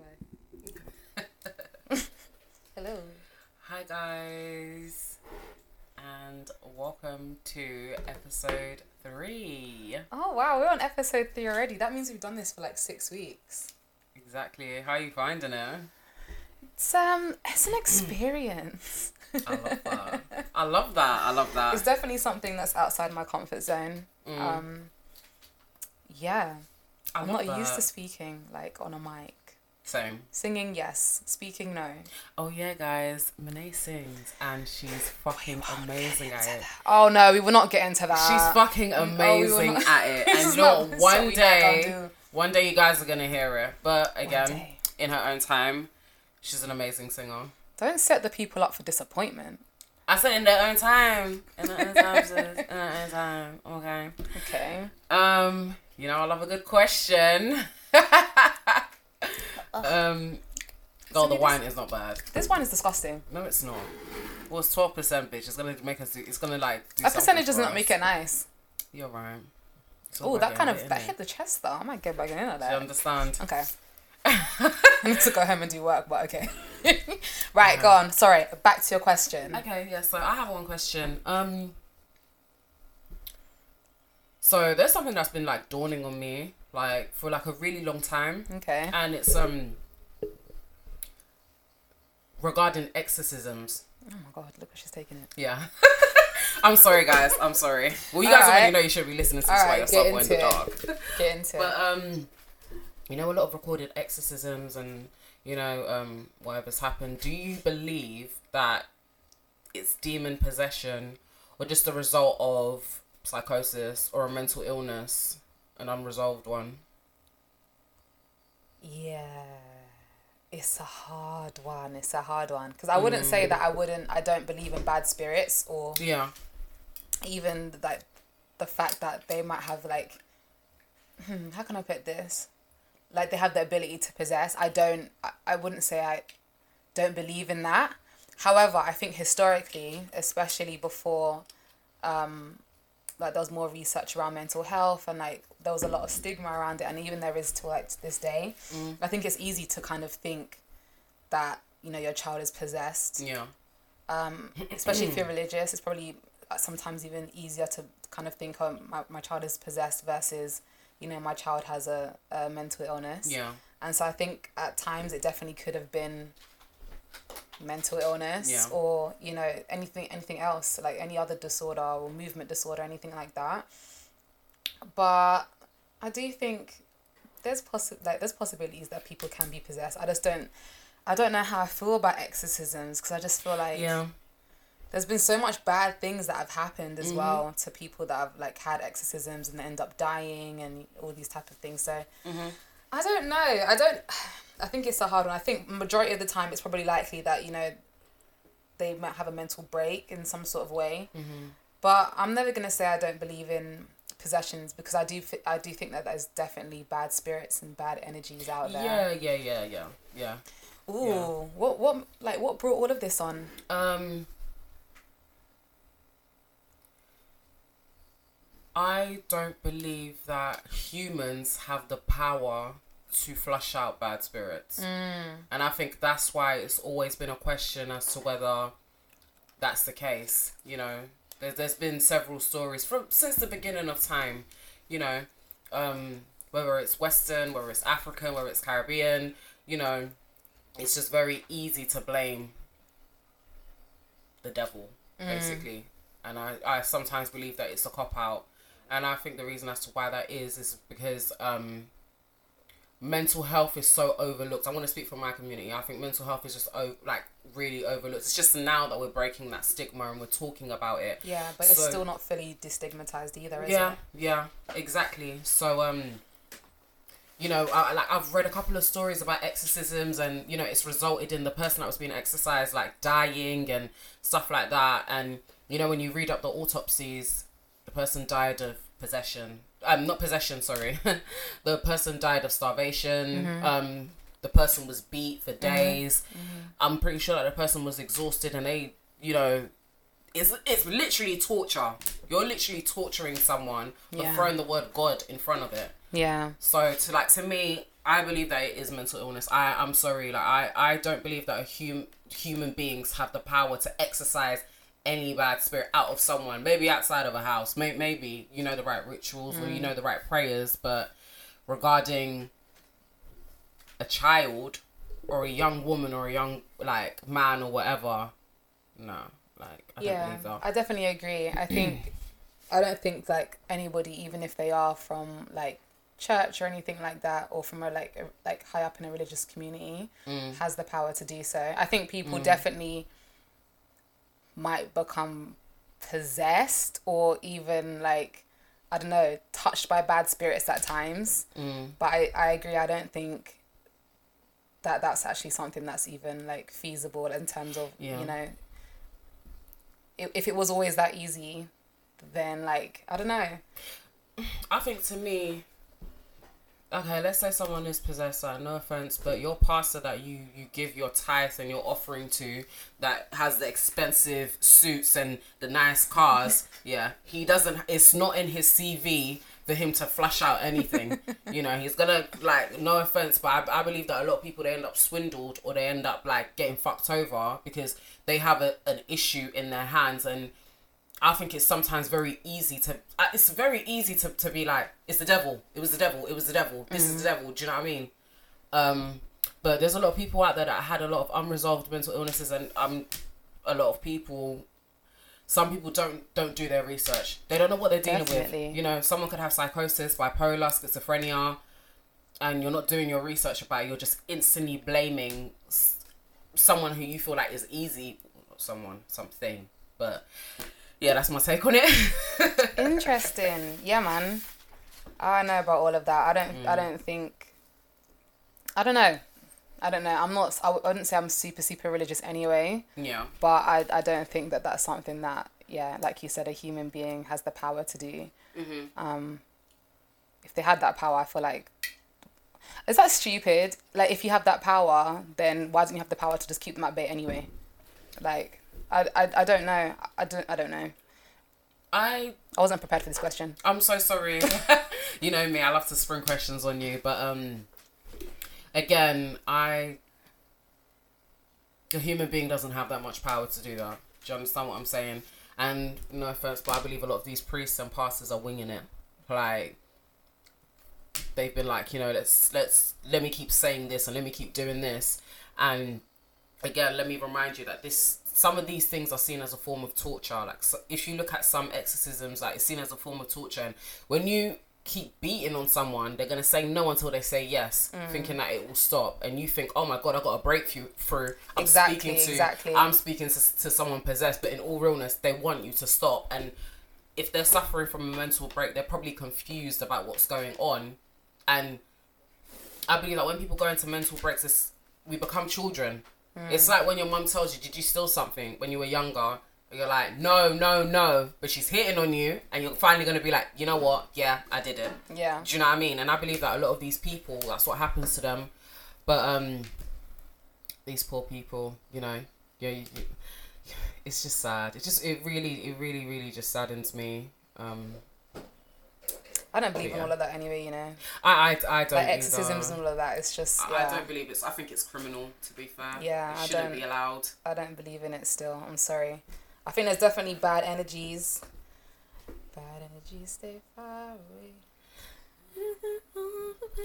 standby. Hello. Hi guys, and welcome to episode three. Oh wow, we're on episode three already. That means we've done this for like six weeks. Exactly. How are you finding it? It's um, it's an experience. I love that. I love that. I love that. it's definitely something that's outside my comfort zone. Mm. Um, yeah, I I'm love not used to speaking like on a mic. Same. Singing, yes. Speaking, no. Oh yeah, guys. Monet sings, and she's fucking amazing at it. Oh no, we will not get into that. She's fucking Oh, amazing at it, and is you know, not what? what one we not gonna day, one day, you guys are gonna hear it. But again, in her own time, she's an amazing singer. Don't set the people up for disappointment. I said in their own time. In their own time, sis. In their own time. Okay. Okay. Um, you know, I love a good question. um, oh, the wine is not bad. This wine is disgusting. No, it's not. Well, it's twelve percent, bitch. It's gonna make us. Do, it's gonna like. A percentage does not make it nice. You're right. Oh, that kind of that hit the chest though. I might get back in on Do you understand? Okay. I need to go home and do work, but okay. right, go on. Sorry. Back to your question. Okay, yeah. So I have one question. Um. So there's something that's been like dawning on me, like for like a really long time. Okay. and it's um regarding exorcisms. Oh my god, look what she's taking it. Yeah. I'm sorry, guys. I'm sorry. Well, you guys Alright. already know you should be listening to this by Alright, yourself or in the dark. Get into But it. um, you know, a lot of recorded exorcisms and you know um whatever's happened. Do you believe that it's demon possession or just a result of psychosis or a mental illness, an unresolved one? Yeah. It's a hard one. It's a hard one because I wouldn't say that I wouldn't. I don't believe in bad spirits or Yeah. even like the fact that they might have like hmm, how can I put this? Like they have the ability to possess. I don't I, I wouldn't say I don't believe in that. However, I think historically, especially before um like there was more research around mental health and like there was a lot of stigma around it and even there is to like to this day. I think it's easy to kind of think that, you know, your child is possessed Yeah. um, especially if you're religious, it's probably uh, sometimes even easier to kind of think, oh, my, my child is possessed versus, you know, my child has a, a mental illness. Yeah. And so I think at times it definitely could have been mental illness Yeah. or, you know, anything anything else, like any other disorder or movement disorder, anything like that. But I do think there's possi- like there's possibilities that people can be possessed. I just don't I don't know how I feel about exorcisms because I just feel like Yeah. there's been so much bad things that have happened Mm-hmm. as well to people that have like had exorcisms and they end up dying and all these type of things. So Mm-hmm. I don't know. I don't. I think it's a hard one. I think majority of the time it's probably likely that you know they might have a mental break in some sort of way. Mm-hmm. But I'm never gonna say I don't believe in possessions because I do. I do think that there's definitely bad spirits and bad energies out there. Yeah, yeah, yeah, yeah, yeah. Ooh, yeah. what what like what brought all of this on? Um, I don't believe that humans have the power to flush out bad spirits, and I think that's why it's always been a question as to whether that's the case. You know, there's there's been several stories from since the beginning of time. You know, um, whether it's Western, whether it's African, whether it's Caribbean. You know, it's just very easy to blame the devil, basically. And I, I sometimes believe that it's a cop out. And I think the reason as to why that is is because um, mental health is so overlooked. I want to speak for my community. I think mental health is just o- like really overlooked. It's just now that we're breaking that stigma and we're talking about it. Yeah, but it's still not fully destigmatized either, is Yeah, it? yeah, Yeah. exactly. So um, you know, I, like I've read a couple of stories about exorcisms, and you know, it's resulted in the person that was being exorcised like dying and stuff like that. And you know, when you read up the autopsies, the person died of possession. Um, not possession. Sorry, the person died of starvation. Um, the person was beat for days. I'm pretty sure that the person was exhausted, and they, you know, it's it's literally torture. You're literally torturing someone, but throwing the word God in front of it. Yeah. So to like to me, I I believe that it is mental illness. I I'm sorry, like I I don't believe that a hum, human beings have the power to exercise any bad spirit out of someone. Maybe outside of a house. Maybe maybe you know the right rituals or you know the right prayers, but regarding a child or a young woman or a young like man or whatever, no, like I don't yeah, believe that. I definitely agree. I think I don't think like anybody, even if they are from like church or anything like that, or from a like a, like high up in a religious community, Mm. has the power to do so. I think people definitely might become possessed or even like I don't know touched by bad spirits at times. Mm. But I I agree. I don't think that that's actually something that's even like feasible in terms of Yeah. you know if, if it was always that easy then like i don't know I think to me, okay, let's say someone is possessed. Like, no offense, but your pastor that you you give your tithe and your offering to, that has the expensive suits and the nice cars, yeah, he doesn't. It's not in his CV for him to flush out anything. you know, he's gonna like. No offense, but I, I believe that a lot of people they end up swindled or they end up like getting fucked over because they have a, an issue in their hands and I think it's sometimes very easy to. uh, It's very easy to, to be like, it's the devil. It was the devil. It was the devil. This is the devil. Do you know what I mean? Um, but there's a lot of people out there that had a lot of unresolved mental illnesses, and um, a lot of people. Some people don't don't do their research. They don't know what they're dealing Definitely. with. You know, someone could have psychosis, bipolar, schizophrenia, and you're not doing your research about it. You're just instantly blaming someone who you feel like is easy. Someone, something, but yeah, that's my take on it. interesting. Yeah man. I know about all of that. I don't i don't think i don't know. I don't know. I'm not I wouldn't say i'm super super religious anyway. Yeah, but I, I don't think that that's something that yeah like you said a human being has the power to do. Um if they had that power i feel like is that stupid? Like if you have that power then why don't you have the power to just keep them at bay anyway? Like i i, I don't know i don't i don't know I i wasn't prepared for this question I'm so sorry. you know me, I love to spring questions on you, but um, again, I a human being doesn't have that much power to do that. Do you understand what I'm saying? And no offense, but I believe a lot of these priests and pastors are winging it. Like they've been like, you know, let's let's let me keep saying this and let me keep doing this, and again, let me remind you that this some of these things are seen as a form of torture. Like so if you look at some exorcisms, like it's seen as a form of torture, and when you keep beating on someone, they're gonna say no until they say yes, mm. thinking that it will stop, and you think, oh my god, I got a breakthrough. Through I'm Exactly, speaking to, exactly. I'm speaking to, to someone possessed, but in all realness, they want you to stop, and if they're suffering from a mental break, they're probably confused about what's going on, and I believe that when people go into mental breaks, it's, we become children. It's like when your mum tells you, "Did you steal something when you were younger?" And you're like, "No, no, no," but she's hitting on you, and you're finally gonna be like, "You know what? Yeah, I did it." yeah Do you know what I mean? And I believe that a lot of these people, that's what happens to them. But um, these poor people, you know, yeah, you, you, it's just sad. It just, it really, it really, really just saddens me. Um, I don't believe in Yeah. all of that anyway, you know. I, I, I don't. Like exorcisms either. and all of that. It's just I, I don't believe it's. I think it's criminal. To be fair, Yeah, it I shouldn't don't- be allowed. I don't believe in it still. I'm sorry. I think there's definitely bad energies. Bad energies stay far away.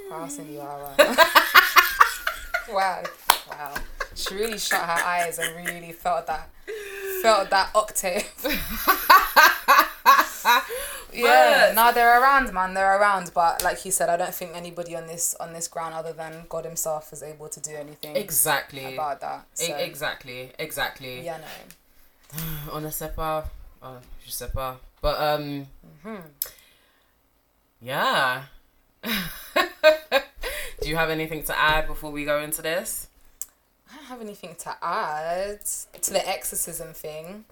Passing you out. wow. Wow. She really shut her eyes and really felt that felt that octave. yeah, no, they're around, man. They're around, but like you said, I don't think anybody on this on this ground other than God Himself is able to do anything Exactly. about that. E- exactly. Exactly. yeah, no. On a sait pas. Oh, je sais pas. But um. Mm-hmm. Yeah. Do you have anything to add before we go into this? I don't have anything to add to the exorcism thing,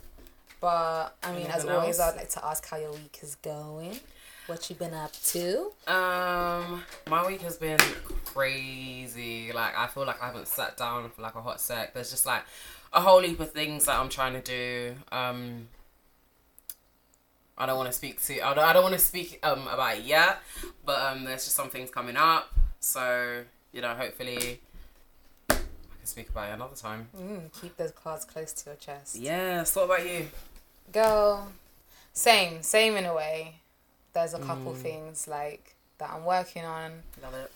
but I mean, as always, else? I'd like to ask how your week is going. What you been up to? Um, my week has been crazy. Like I feel like I haven't sat down for like a hot sec. There's just like a whole heap of things that I'm trying to do. Um, I don't want to speak to. I don't. I don't want to speak um about it yet. But um, there's just some things coming up. So you know, hopefully I can speak about it another time. Mm, keep those cards close to your chest. Yes. What about you? Girl, same, same in a way. There's a couple things like that I'm working on Love it.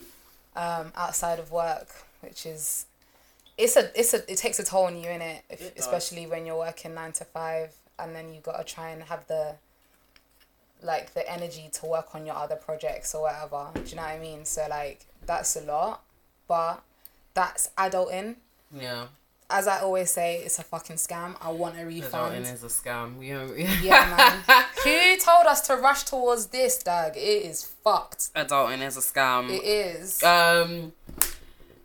um, outside of work, which is it's a it's a it takes a toll on you in it, if, especially when you're working nine to five, and then you got to try and have the like the energy to work on your other projects or whatever. Do you know what I mean? So like that's a lot, but that's adulting. Yeah. As I always say, it's a fucking scam. I want a refund. Adulting is a scam. You know, Yeah, man. Who told us to rush towards this, Doug? It is fucked. Adulting is a scam. It is. Um,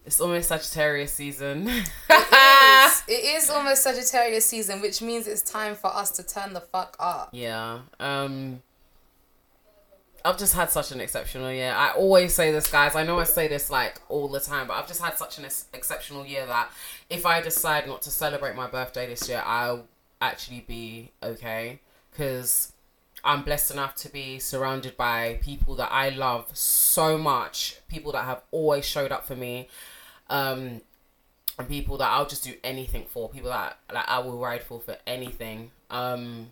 it's almost Sagittarius season. It is. It is almost Sagittarius season, which means it's time for us to turn the fuck up. yeah. Um, I've just had such an exceptional year. I always say this, guys. I know I say this like all the time, but I've just had such an ex- exceptional year that if I decide not to celebrate my birthday this year, I'll actually be okay because I'm blessed enough to be surrounded by people that I love so much, people that have always showed up for me. Um, and people that I'll just do anything for, people that like I will ride for for anything. Um,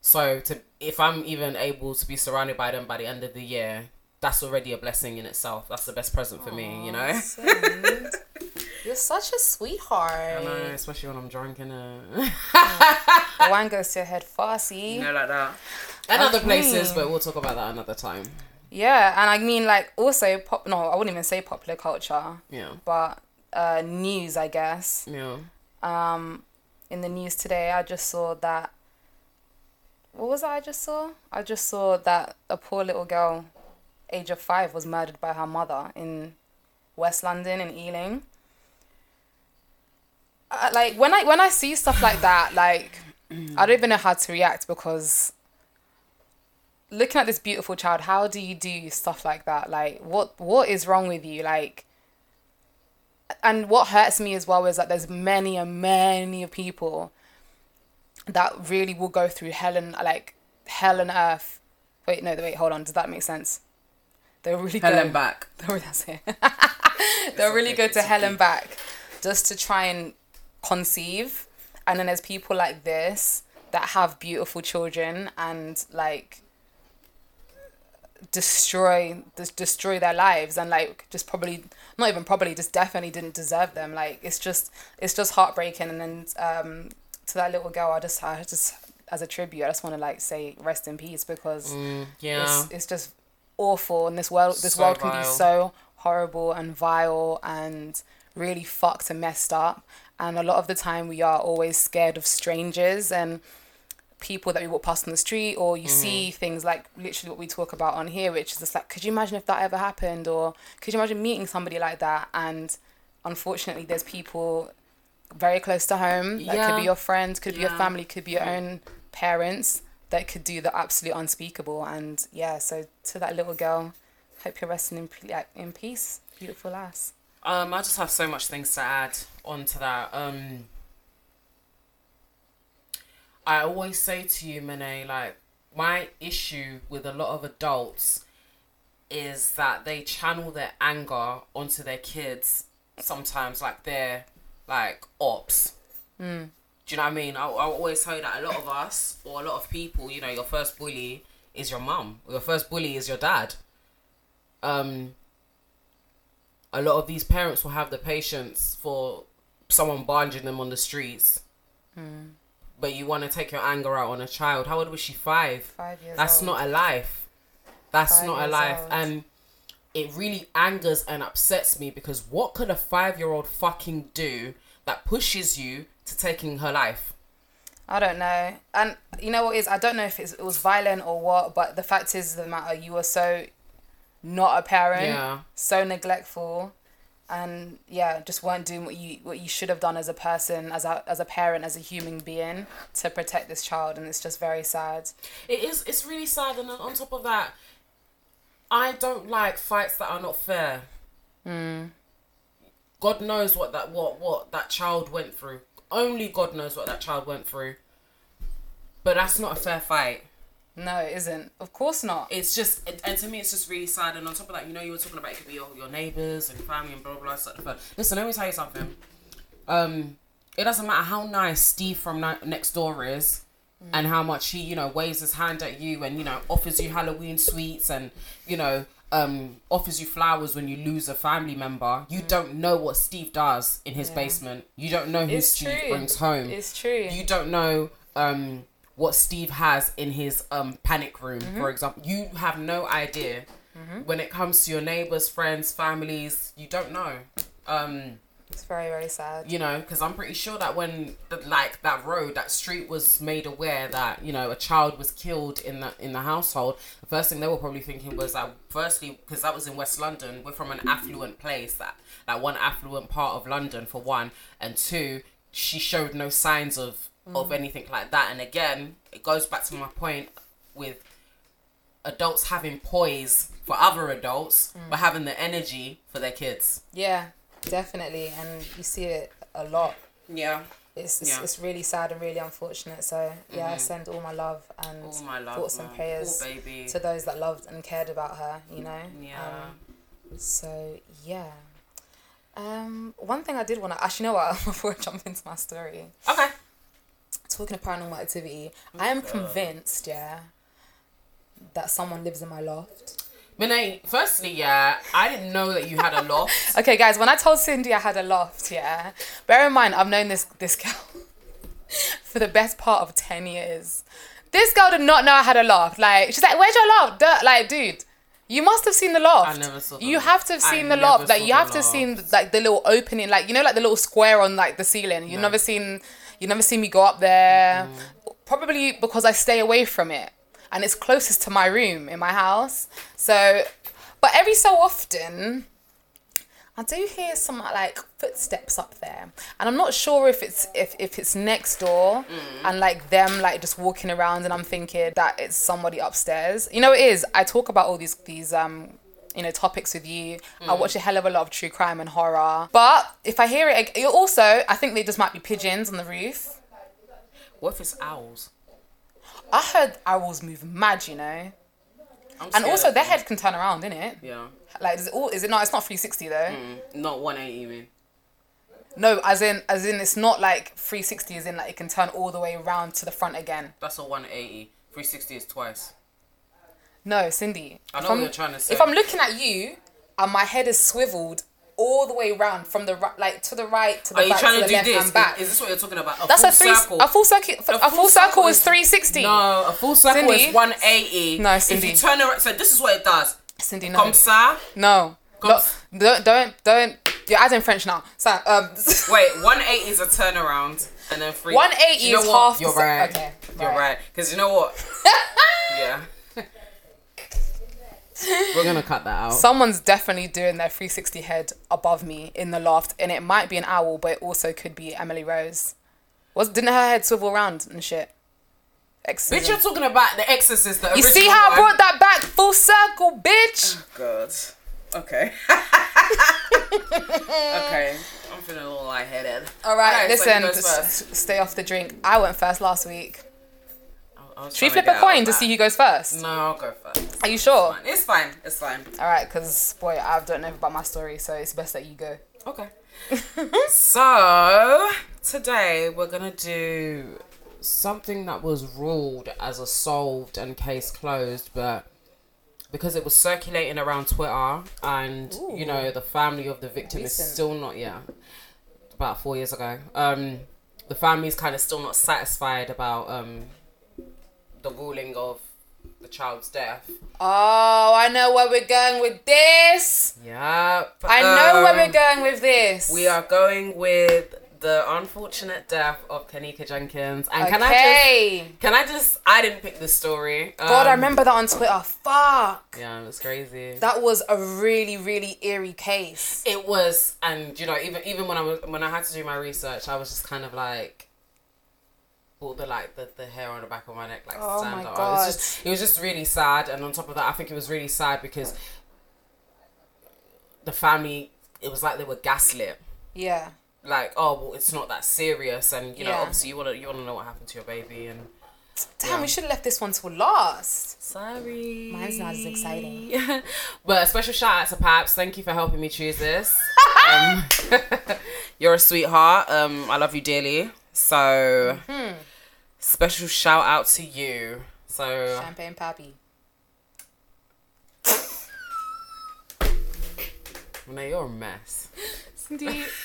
so to if I'm even able to be surrounded by them by the end of the year, that's already a blessing in itself. That's the best present for me, you know. Send. You're such a sweetheart. know, especially when I'm drunk and uh, wine goes to your head fussy. you know like that. And other places, but we'll talk about that another time. Yeah, and I mean like also pop. No, I wouldn't even say popular culture, Yeah, but uh, news, I guess. yeah. Um, in the news today, I just saw that. What was that I just saw? I just saw that a poor little girl, age of five, was murdered by her mother in West London in Ealing. Uh, like when I when I see stuff like that, like I don't even know how to react because looking at this beautiful child, how do you do stuff like that? Like what what is wrong with you? Like and what hurts me as well is that there's many and many people that really will go through hell and like hell and earth. Wait, no, wait, hold on. Does that make sense? They'll really Hell go. and back. They'll, that's it. They'll really okay, go to hell okay. and back just to try and conceive. And then there's people like this that have beautiful children and like destroy just destroy their lives and like just probably not even probably just definitely didn't deserve them like it's just it's just heartbreaking and then um to that little girl i just i just as a tribute i just want to like say rest in peace because Mm, yeah. it's, it's just awful and this world this So world can vile. be so horrible and vile and really fucked and messed up and a lot of the time we are always scared of strangers and people that we walk past on the street or you see things like literally what we talk about on here which is just like could you imagine if that ever happened or could you imagine meeting somebody like that and unfortunately there's people very close to home that could be your friends could be your Yeah. family could be your own parents that could do the absolute unspeakable and yeah so to that little girl hope you're resting in, in peace beautiful ass Um, I just have so much things to add onto that. Um, I always say to you, Mene, like my issue with a lot of adults is that they channel their anger onto their kids. Sometimes, like they're like ops. Do you know what I mean? I, I always tell you that a lot of us or a lot of people, you know, your first bully is your mum. Your first bully is your dad. Um, a lot of these parents will have the patience for someone barging them on the streets. But you want to take your anger out on a child. How old was she? Five. five years That's old. not a life. That's Five not a life. old. And it really angers and upsets me because what could a five year old fucking do that pushes you to taking her life? I don't know. And you know what is? I don't know if it's, it was violent or what, but the fact is the matter. You were so not a parent, Yeah. so neglectful, and yeah, just weren't doing what you what you should have done as a person, as a as a parent, as a human being to protect this child, and it's just very sad. It is. It's really sad, and on top of that, I don't like fights that are not fair. God knows what that what what that child went through. Only God knows what that child went through. But that's not a fair fight. No, it isn't. Of course not. It's just, and- to me, it's just really sad. And on top of that, you know, you were talking about it could be your, your neighbors and family and blah blah blah. Listen, let me tell you something. Um, it doesn't matter how nice Steve from ni- next door is, and how much he, you know, waves his hand at you and you know offers you Halloween sweets and you know um offers you flowers when you lose a family member. You don't know what Steve does in his Yeah. basement. You don't know who It's Steve true. brings home It's true. you don't know um what Steve has in his um panic room, Mm-hmm. for example. You have no idea. When it comes to your neighbors, friends, families, you don't know. Um, it's very, very sad. you know, because I'm pretty sure that when like that road, that street was made aware that you know a child was killed in the in the household, the first thing they were probably thinking was that firstly because that was in West London, we're from an affluent place, that that one affluent part of London for one, and two, she showed no signs of of mm. anything like that, and again, it goes back to my point with adults having poise for other adults, but mm. having the energy for their kids. Yeah, definitely. And you see it a lot. Yeah. It's, it's, Yeah. Mm-hmm. it's really sad and really unfortunate. So, yeah, I send all my love and my love, thoughts and man. prayers to those that loved and cared about her, you know? Yeah. Um, so, yeah. Um, one thing I did want to actually you know what before I jump into my story, Okay. talking of paranormal activity, I am convinced, yeah, that someone lives in my loft. Minay, firstly, yeah, I didn't know that you had a loft. Okay, guys, when I told Cindy I had a loft, yeah, bear in mind I've known this this girl for the best part of ten years. This girl did not know I had a loft. Like she's like, "Where's your loft?" Duh. Like, dude, you must have seen the loft. I never saw the You have to have I seen the loft. Like, you have to have seen like the little opening, like you know, like the little square on like the ceiling. You've No. never seen, you never seen me go up there. Probably because I stay away from it, and it's closest to my room in my house. So, but every so often. I do hear some like footsteps up there, and I'm not sure if it's if, if it's next door and like them like just walking around, and I'm thinking that it's somebody upstairs. You know, it is. I talk about all these these um you know topics with you. I watch a hell of a lot of true crime and horror, but if I hear it, ag- also I think they just might be pigeons on the roof. What if it's owls? I heard owls move mad, you know, and also their head can turn around, innit? Yeah. Like, is it all? Is it not? It's not 360 though. Mm, not 180, you mean? No, as in, as in, it's not like 360. As in, like it can turn all the way around to the front again. That's a 180. 360 is twice. No, Cindy. I know what I'm- you're trying to say. If I'm looking at you and my head is swiveled all the way around from the right, like to the right, to the Are you back, trying to to the do left this? and back. Is, is this what you're talking about? A That's full a three. circle? A full circle. A, full, circle, is 360. No, a full circle Cindy? is 180. No, If you turn around, so this is what it does. Cindy, no, Comme ça. no, Comme- don't, don't, don't. You're adding French now. So, um, Wait, 180 is a turnaround, and then three. 180 You know is what? half You're right. okay, You're right. right. Because you know what? yeah. We're gonna cut that out. Someone's definitely doing their 360 head above me in the loft, and it might be an owl, but it also could be Emily Rose. Was didn't her head swivel around and shit? Bitch, you're talking about the Exorcist. The You see how I brought that back full circle, bitch? Oh, God. Okay. okay. I'm feeling a little lightheaded. All right, Alright, listen, goes s- first? s- stay off the drink. I went first last week. Should we flip a coin to see who goes first? No, I'll go first. Are you sure? It's fine. It's fine. All right, because boy, I don't know about my story, so it's best that you go. Okay. so today we're gonna do something that was ruled as a solved and case closed, but because it was circulating around Twitter and you know the family of the victim Recent. is still not yeah about four years ago. Um, the family's kind of still not satisfied about um the ruling of the child's death. Oh, I know where we're going with this. Yeah, I know where um, we're going with this. We are going with the unfortunate death of Kenneka Jenkins. And can I Okay. just can I just I didn't pick this story. God, I Um, remember that on Twitter. Fuck. Yeah, it was crazy. That was a really, really eerie case. it was and you know, even even when I was when I had to do my research, I was just kind of like all the like the, the hair on the back of my neck like Oh stand up. It was just it was just really sad and on top of that I think it was really sad because the family it was like they were gaslit. Yeah. like oh well it's not that serious and you know Yeah. obviously you want to you want to know what happened to your baby and Damn, Yeah. we should have left this one till last. Sorry. Mine's not as exciting. but a special shout out to Paps. Thank you for helping me choose this. um, you're a sweetheart. Um, I love you dearly. So, Hmm. Special shout out to you. So, Champagne Papi. no, you're a mess. Indeed.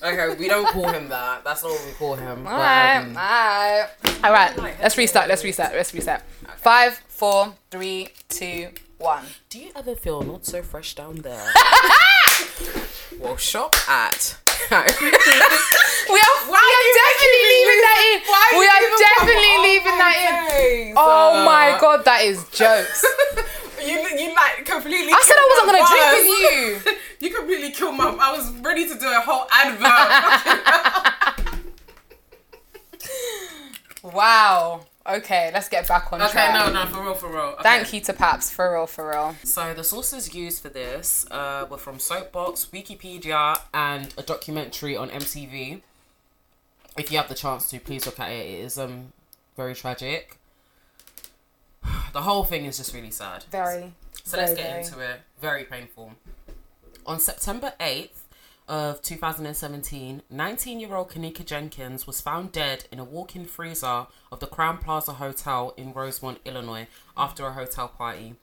Okay, we don't call him that. That's not what we call him. But, Alright, um, alright. Alright, let's restart, let's reset, let's reset. Five, four, three, two, one. do you ever feel not so fresh down there? well, shop at. We are, we are definitely leaving that in. We are definitely oh leaving that in. Oh uh, my god, that is jokes. You, you like completely. I said I wasn't gonna drink with you. You completely killed my. I was ready to do a whole advert. Wow. Okay, let's get back on okay, track. no, no, for real, for real. Okay. Thank you to Paps, for real, for real. So the sources used for this uh, were from Soapbox, Wikipedia, and a documentary on MTV. If you have the chance to, please look at it. It is um very tragic. The whole thing is just really sad. Very. So let's get very. into it. Very painful. On September 8th of 2017, 19-year-old Kenneka Jenkins was found dead in a walk-in freezer of the Crowne Plaza Hotel in Rosemont, Illinois, after a hotel party.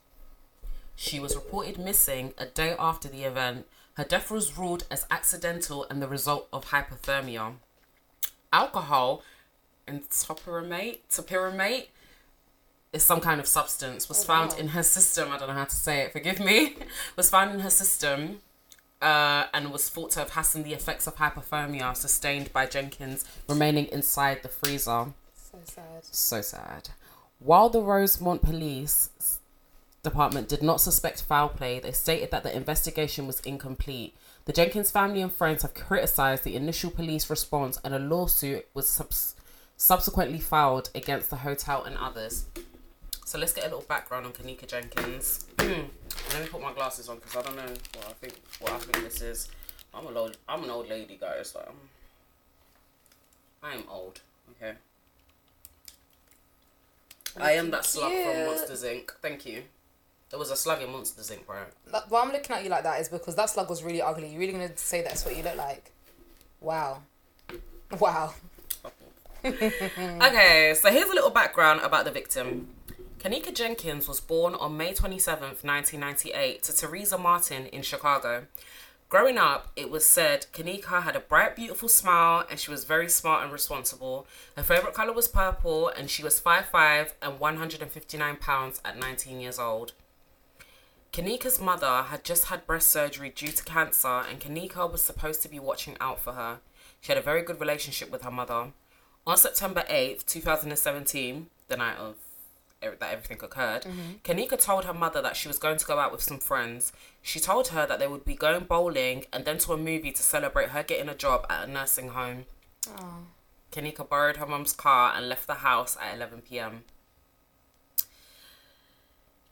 She was reported missing a day after the event. Her death was ruled as accidental and the result of hypothermia. Alcohol and topiramate, topiramate is some kind of substance was oh, found in her system. I don't know how to say it. Forgive me. was found in her system, uh, and was thought to have hastened the effects of hypothermia sustained by Jenkins remaining inside the freezer. So sad. So sad. While the Rosemont Police Department did not suspect foul play, they stated that the investigation was incomplete. The Jenkins family and friends have criticized the initial police response, and a lawsuit was subs- subsequently filed against the hotel and others. So let's get a little background on Kenneka Jenkins. Let me put my glasses on because I don't know what I think. What I think this is. I'm an old. I'm an old lady, guys. So I'm, I am old. Okay. I am that slug from Monsters Inc. Thank you. There was a slug in Monsters Inc. Right? Like, Why I'm looking at you like that is because that slug was really ugly. You really gonna say that's what you look like? Wow. Wow. Okay, so here's a little background about the victim. Kenneka Jenkins was born on May 27, 1998, to Teresa Martin in Chicago. Growing up, it was said Kenneka had a bright, beautiful smile and she was very smart and responsible. Her favorite color was purple and she was 5'5 and 159 pounds at 19 years old. Kenneka's mother had just had breast surgery due to cancer, and Kenneka was supposed to be watching out for her. She had a very good relationship with her mother. On September 8th, 2017, the night of that everything occurred, Kenneka told her mother that she was going to go out with some friends. She told her that they would be going bowling and then to a movie to celebrate her getting a job at a nursing home. Kenneka borrowed her mum's car and left the house at 11 pm.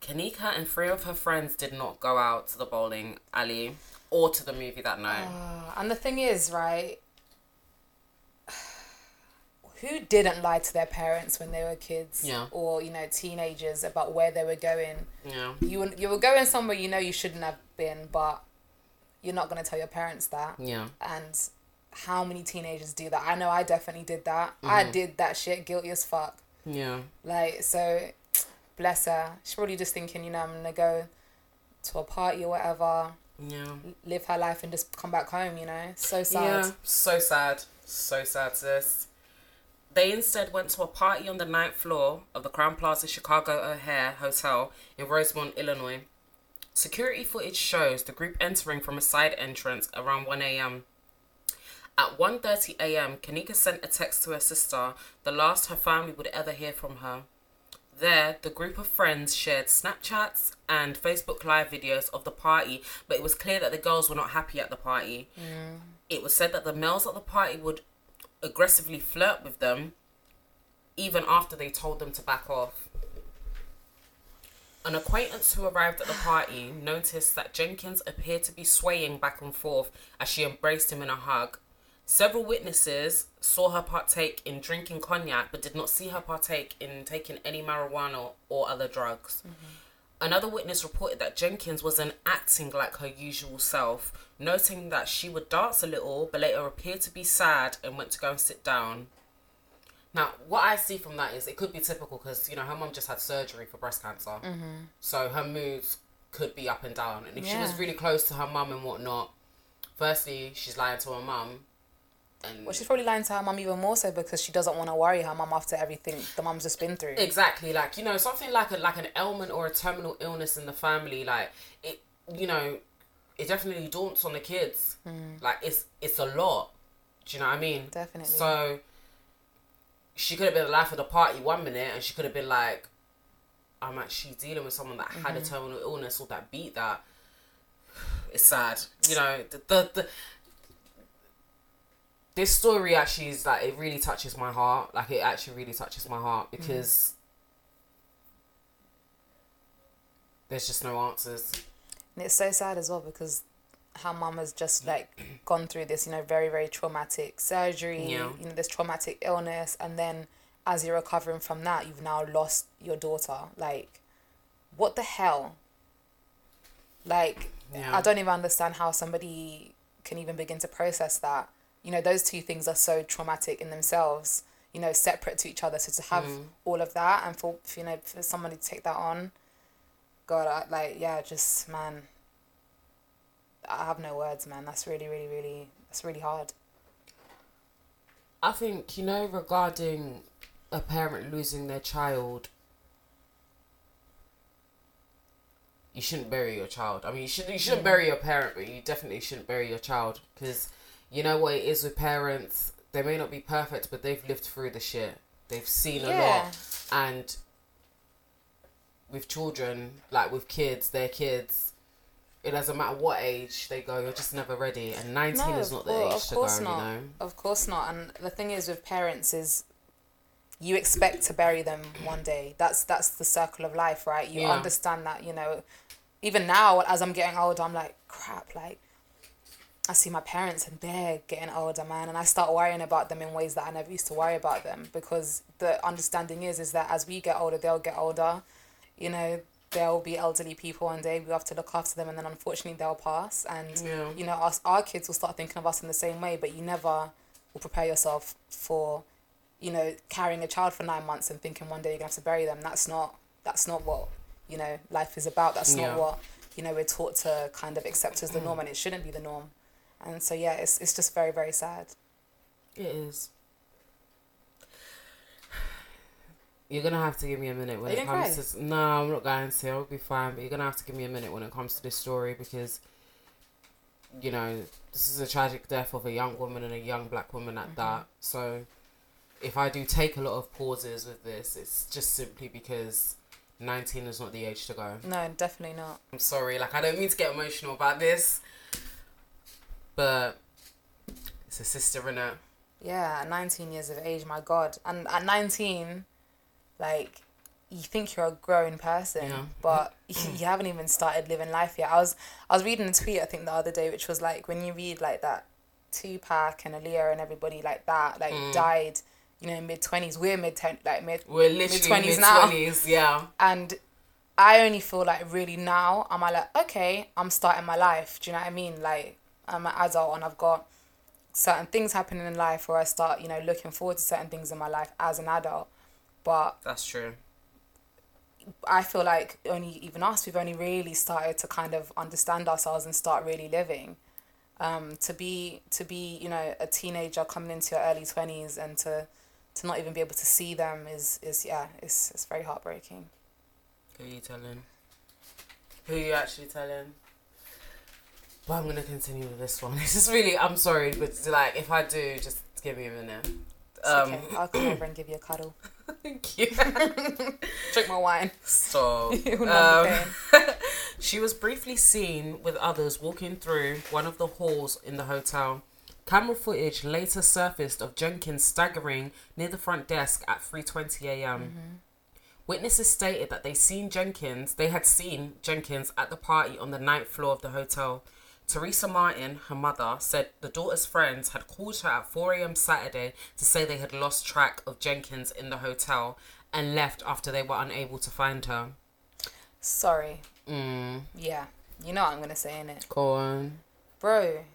Kenneka and three of her friends did not go out to the bowling alley or to the movie that night. Uh, and the thing is, right? Who didn't lie to their parents when they were kids, Yeah. or you know, teenagers about where they were going? yeah. You were, you were going somewhere you know you shouldn't have been, but you're not gonna tell your parents that. Yeah. And how many teenagers do that? I know I definitely did that. I mm-hmm. did that shit, guilty as fuck. Yeah. Like so, bless her. She's probably just thinking, you know, I'm gonna go to a party or whatever, Yeah. live her life, and just come back home. You know, so sad. Yeah. So sad. So sad, sis. They instead went to a party on the ninth floor of the Crowne Plaza Chicago O'Hare Hotel in Rosemont, Illinois. Security footage shows the group entering from a side entrance around 1 a.m. At 1:30 a.m., Kenneka sent a text to her sister, the last her family would ever hear from her. There, the group of friends shared Snapchats and Facebook Live videos of the party, but it was clear that the girls were not happy at the party. It was said that the males at the party would aggressively flirt with them even after they told them to back off. An acquaintance who arrived at the party noticed that Jenkins appeared to be swaying back and forth as she embraced him in a hug. Several witnesses saw her partake in drinking cognac but did not see her partake in taking any marijuana or other drugs. Mm-hmm. Another witness reported that Jenkins wasn't acting like her usual self, noting that she would dance a little but later appeared to be sad and went to go and sit down. Now, what I see from that is it could be typical because, you know, her mum just had surgery for breast cancer. Mm-hmm. So her moods could be up and down. And if she was really close to her mum and whatnot, firstly, she's lying to her mum. And Well, she's probably lying to her mum even more so because she doesn't want to worry her mum after everything the mum's just been through. Exactly, like you know, something like a like an ailment or a terminal illness in the family, like it, you know, it definitely daunts on the kids. Mm. Like it's it's a lot. Do you know what I mean? Definitely. So she could have been the life of the party one minute, and she could have been like, I'm actually dealing with someone that had a mm-hmm. terminal illness or that beat that. It's sad, you know. The, the the this story actually is like it really touches my heart. Like it actually really touches my heart mm. because there's just no answers. And it's so sad as well because her mum has just like gone through this, you know, very, very traumatic surgery, Yeah. you know, this traumatic illness. And then as you're recovering from that, you've now lost your daughter. Like, what the hell? Like, Yeah. I don't even understand how somebody can even begin to process that. You know, those two things are so traumatic in themselves, you know, separate to each other. So to have mm. all of that and for, for, you know, for somebody to take that on, God, I, like, yeah, just, man, I have no words, man. That's really, really, really, that's really hard. I think you know regarding a parent losing their child. You shouldn't bury your child. I mean, you should you shouldn't bury your parent, but you definitely shouldn't bury your child because you know what it is with parents. They may not be perfect, but they've lived through the shit. They've seen a lot, and with children, like with kids, their kids, it doesn't matter what age they go. You're just never ready, and nineteen is not the age of to course go. not. You know. Of course not. And the thing is with parents is you expect to bury them one day. That's that's the circle of life, right? You Yeah. understand that, you know, even now as I'm getting older, I'm like, crap, like I see my parents and they're getting older, man, and I start worrying about them in ways that I never used to worry about them because the understanding is is that as we get older, they'll get older. You know, there'll be elderly people one day. We have to look after them, and then unfortunately they'll pass. And Yeah. you know, us our kids will start thinking of us in the same way. But you never will prepare yourself for, you know, carrying a child for nine months and thinking one day you're gonna have to bury them. That's not that's not what you know life is about. That's Yeah. not what you know we're taught to kind of accept as the mm. norm, and it shouldn't be the norm. And so yeah, it's it's just very very sad. It is. You're gonna have to give me a minute when it comes to. No, I'm not going to. I'll be fine. But you're gonna have to give me a minute when it comes to this story because, you know, this is a tragic death of a young woman and a young black woman Mm-hmm. at that. So, if I do take a lot of pauses with this, it's just simply because 19 is not the age to go. No, definitely not. I'm sorry. Like I don't mean to get emotional about this, but it's a sister in it. Yeah, at 19 years of age, my God. And at 19, like, you think you're a grown person, Yeah. but you haven't even started living life yet. I was I was reading a tweet, I think, the other day, which was like, when you read, like, that Tupac and Aaliyah and everybody like that, like, Mm. died, you know, mid 20s. We're mid, like, mid. We're literally mid now. Yeah. And I only feel like really now, I'm I like, okay, I'm starting my life. Do you know what I mean? Like, I'm an adult and I've got certain things happening in life where I start, you know, looking forward to certain things in my life as an adult. But That's true. I feel like only even us, we've only really started to kind of understand ourselves and start really living. Um, to be to be you know a teenager coming into your early twenties and to to not even be able to see them is is yeah it's it's very heartbreaking. Who are you telling? Who are you actually telling? But I'm gonna continue with this one. It's just really. I'm sorry, but like, if I do, just give me a minute. Um, okay. I'll come over and give you a cuddle. Thank you. Drink my wine. Stop. You'll not be Um, she was briefly seen with others walking through one of the halls in the hotel. Camera footage later surfaced of Jenkins staggering near the front desk at 3:20 a.m. Witnesses stated that they seen Jenkins, they had seen Jenkins at the party on the ninth floor of the hotel. Teresa Martin, her mother, said the daughter's friends had called her at 4 a.m. Saturday to say they had lost track of Jenkins in the hotel and left after they were unable to find her. Sorry. Mm, Yeah. You know what I'm gonna say in it, go on. bro.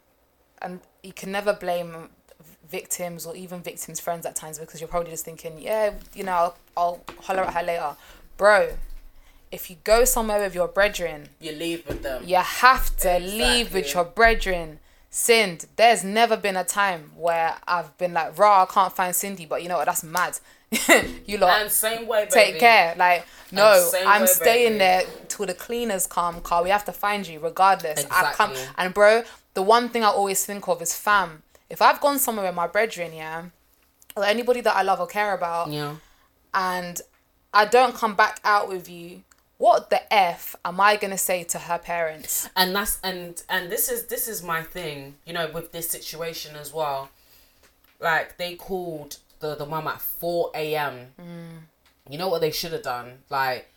And you can never blame victims or even victims' friends at times because you're probably just thinking, yeah, you know, I'll, I'll holler at her later, bro. If you go somewhere with your brethren, You leave with them. you have to leave with Exactly. your brethren. Sind, there's never been a time where I've been like, raw, I can't find Cindy, but you know what, that's mad. you lot And same way, baby. take care. Like, no, I'm way, staying baby. there till the cleaners come, car. We have to find you regardless. I come Exactly. and bro, the one thing I always think of is fam. If I've gone somewhere with my brethren, yeah, or anybody that I love or care about, Yeah. and I don't come back out with you, what the f am I gonna say to her parents? and that's and and this is this is my thing you know with this situation as well. Like they called the the mum at 4 a.m mm. you know what they should have done? Like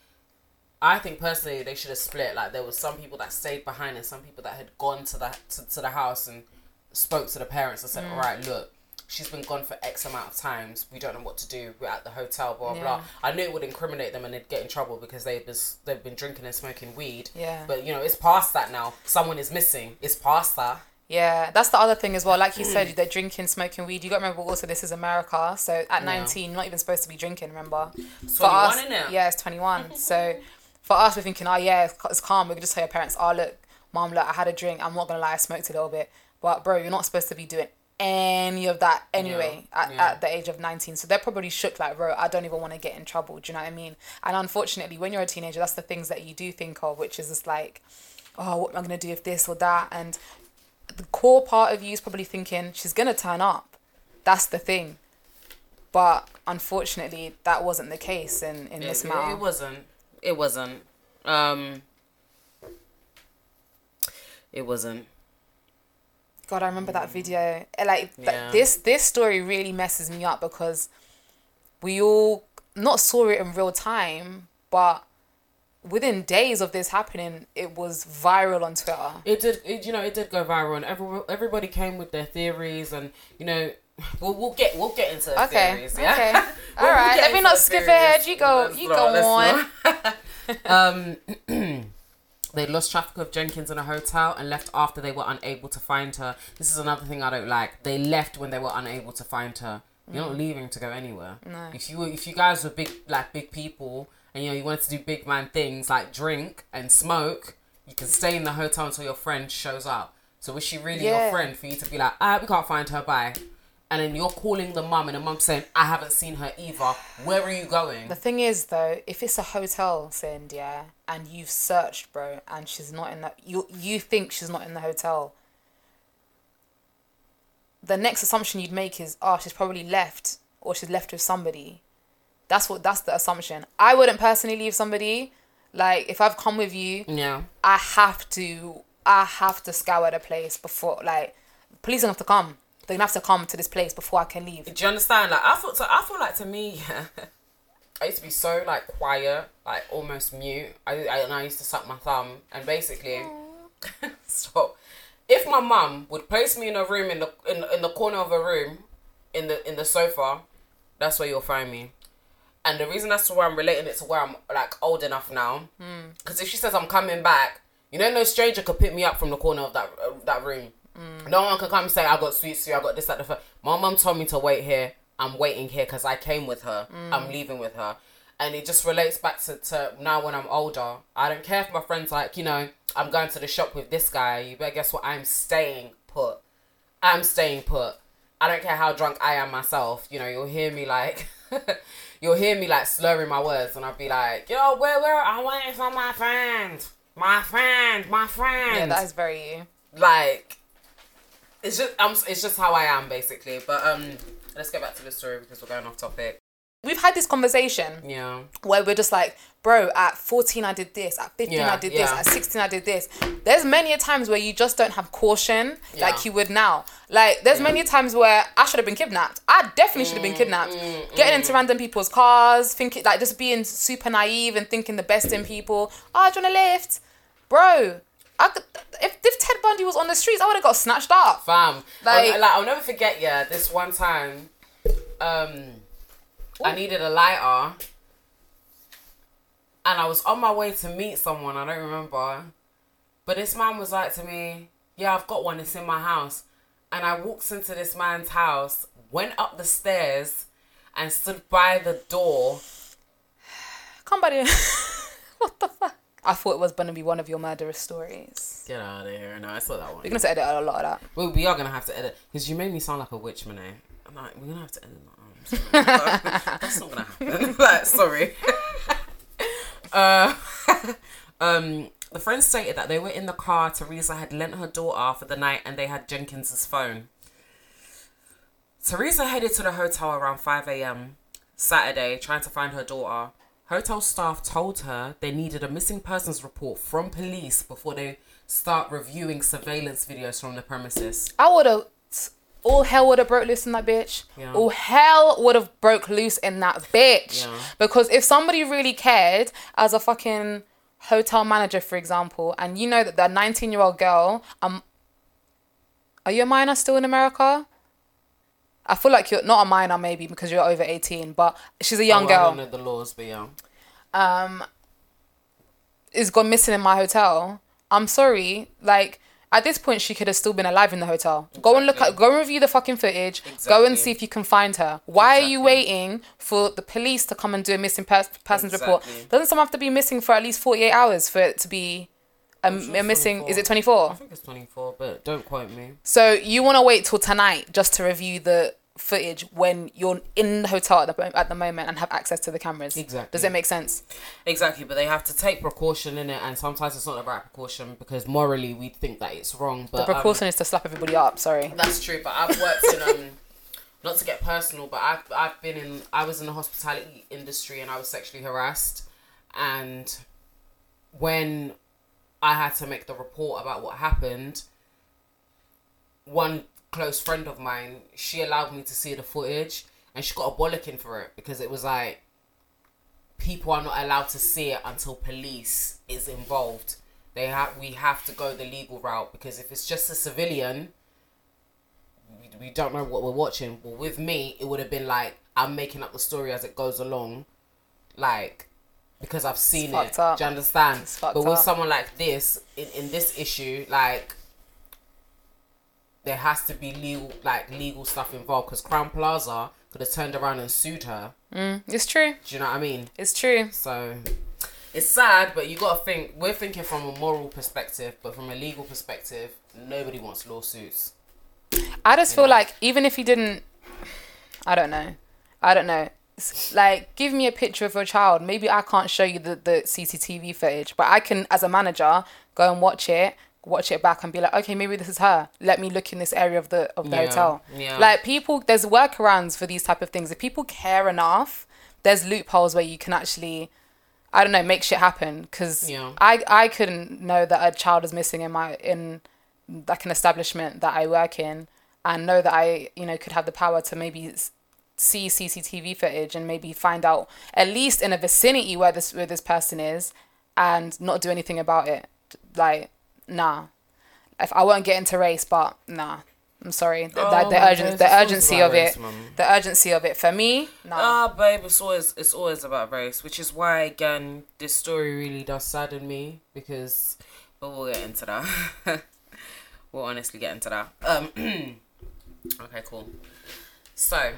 i think personally they should have split. Like there was some people that stayed behind and some people that had gone to the to, to the house and spoke to the parents and said mm. all right look she's been gone for x amount of times we don't know what to do we're at the hotel blah blah Yeah. i knew it would incriminate them and they'd get in trouble because they've been, they've been drinking and smoking weed Yeah. but you know, it's past that now. Someone is missing. It's past that. Yeah, that's the other thing as well. Like you said, they're drinking, smoking weed. You got to remember also this is America. So at 19, you're not even supposed to be drinking, remember? For 21, us, innit? Yeah, it's 21. so for us, we're thinking, oh, yeah, it's- calm. We can just tell your parents, oh, look, mom, look, I had a drink. I'm not going to lie, I smoked a little bit. But, bro, you're not supposed to be doing any of that anyway Yeah, at, yeah. at the age of 19 so they're probably shook like bro i don't even want to get in trouble do you know what i mean and unfortunately when you're a teenager that's the things that you do think of which is just like oh what am i going to do if this or that and the core part of you is probably thinking she's gonna turn up. That's the thing. But unfortunately, that wasn't the case in in this matter. it wasn't. It wasn't. Um. It wasn't. God, I remember that video. Eh, Like th- Yeah. this this story really messes me up because we all not saw it in real time, but within days of this happening, it was viral on Twitter. It did. It, you know, it did go viral, and every, everybody came with their theories, and you know, we'll we'll get we'll get into the Okay, theories. Yeah. okay. We'll- All we'll let me not skip ahead. You go- Let's you go not. um. They lost track of Jenkins in a hotel and left after they were unable to find her. This is another thing I don't like. They left when they were unable to find her. You're not leaving to go anywhere. No. If you were, if you guys were big like big people and you know you wanted to do big man things like drink and smoke, you can stay in the hotel until your friend shows up. So was she really Yeah. your friend for you to be like, ah, we can't find her, bye. And then you're calling the mum and the mum saying, I haven't seen her either. Where are you going? The thing is, though, if it's a hotel, Sind, yeah, and you've searched, bro, and she's not in that, you you think she's not in the hotel. The next assumption you'd make is, oh, she's probably left, or she's left with somebody. That's what. That's the assumption. I wouldn't personally leave somebody. Like, if I've come with you, Yeah. I have to. I have to scour the place before. Like, police don't have to come. They're gonna have to come to this place before I can leave. Do you understand? Like I feel, so I feel like to me, I used to be so like quiet, like almost mute. I, I and I used to suck my thumb, and basically, so if my mum would place me in a room in the in, in the corner of a room, in the in the sofa, that's where you'll find me. And the reason that's why I'm relating it to where I'm like old enough now, because if she says I'm coming back, you know, no stranger could pick me up from the corner of that uh, that room. No one can come and say I got sweet sweet, I got this at the first. My mum told me to wait here. I'm waiting here because I came with her. I'm mm. leaving with her, and it just relates back to, to now when I'm older. I don't care if my friends like you know I'm going to the shop with this guy. You better guess what? I'm staying put. I'm staying put. I don't care how drunk I am myself. You know, you'll hear me like, you'll hear me like slurring my words, and I'll be like, yo, where, where? I'm waiting for my friend, my friend, my friend. Yeah, that is very you. like, it's just, I'm, it's just how I am basically. But um, let's get back to the story because we're going off topic. We've had this conversation. Yeah, where we're just like, bro, at 14 I did this, at 15 Yeah, I did this, at 16 I did this. There's many a times where you just don't have caution Yeah. like you would now. Like there's many times where I should have been kidnapped. I definitely should have been mm, kidnapped. Mm, mm. Getting into random people's cars, thinking like just being super naive and thinking the best in people. Oh, do you want a lift? Bro, could, if if Ted Bundy was on the streets, I would have got snatched up. Fam, Like- I'll, like I'll never forget. Yeah, this one time, um, I needed a lighter, and I was on my way to meet someone. I don't remember, but this man was like to me, "Yeah, I've got one. It's in my house." And I walked into this man's house, went up the stairs, and stood by the door. Come by what the fuck? I thought it was gonna be one of your murderous stories. Get out of here! No, I saw that one. We're gonna have to edit a lot of that. Well, we are gonna have to edit because you made me sound like a witch, Monet. I'm like, we're gonna have to edit that. That's not gonna happen. like, sorry. uh, um, the friends stated that they were in the car. Teresa had lent her daughter for the night, and they had Jenkins's phone. Teresa headed to the hotel around 5 a.m. Saturday, trying to find her daughter. Hotel staff told her they needed a missing persons report from police before they start reviewing surveillance videos from the premises. I would have. All hell would have broke loose in that bitch. Yeah. All hell would have broke loose in that bitch. Yeah. Because if somebody really cared, as a fucking hotel manager, for example, and you know that that 19 year old girl, um, are you a minor still in America? I feel like you're not a minor, maybe because you're over 18, but she's a young Oh, I girl. don't know the laws, but yeah. um is gone missing in my hotel. I'm sorry. Like at this point, she could have still been alive in the hotel. Go and look at, go and review the fucking footage. Go and see if you can find her. Why are you waiting for the police to come and do a missing pers- persons report? Doesn't someone have to be missing for at least 48 hours for it to be a, a missing? 24. Is it 24? I think it's 24, but don't quote me. So you want to wait till tonight just to review the footage when you're in the hotel at the, at the moment and have access to the cameras. Exactly. Does it make sense? Exactly, but they have to take precaution in it, and sometimes it's not the right precaution because morally we think that it's wrong. But The um, precaution is to slap everybody up. Sorry. That's true, but I've worked in um not to get personal, but I've I've been in I was in the hospitality industry and I was sexually harassed and when I had to make the report about what happened, one close friend of mine, she allowed me to see the footage and she got a bollocking for it because it was like people are not allowed to see it until police is involved. They have we have to go the legal route because if it's just a civilian, we, we don't know what we're watching. Well, with me, it would have been like I'm making up the story as it goes along, like because I've seen it. up. Do you understand? It's But with up. someone like this, in, in this issue, like there has to be legal, like legal stuff involved. Because Crowne Plaza could have turned around and sued her. Mm, it's true. Do you know what I mean? It's true. So it's sad, but you got to think. We're thinking from a moral perspective, but from a legal perspective, nobody wants lawsuits. I just feel like even if he didn't, I don't know, I don't know. It's Like, give me a picture of your child. Maybe I can't show you the the CCTV footage, but I can, as a manager, go and watch it, watch it back, and be like, okay, maybe this is her. Let me look in this area of the of the Yeah, hotel. yeah. Like people, there's workarounds for these type of things. If people care enough, there's loopholes where you can actually. I don't know, make shit happen because Yeah. I I couldn't know that a child is missing in my in like an establishment that I work in and know that I you know could have the power to maybe see CCTV footage and maybe find out at least in a vicinity where this where this person is and not do anything about it like nah if I won't get into race but nah I'm sorry the, Oh the, the, my the urgency of race, it the urgency of it for me nah Ah, babe, it's always it's always about race, which is why again this story really does sadden me because, but we'll get into that. we'll honestly get into that. Um, okay, cool. So,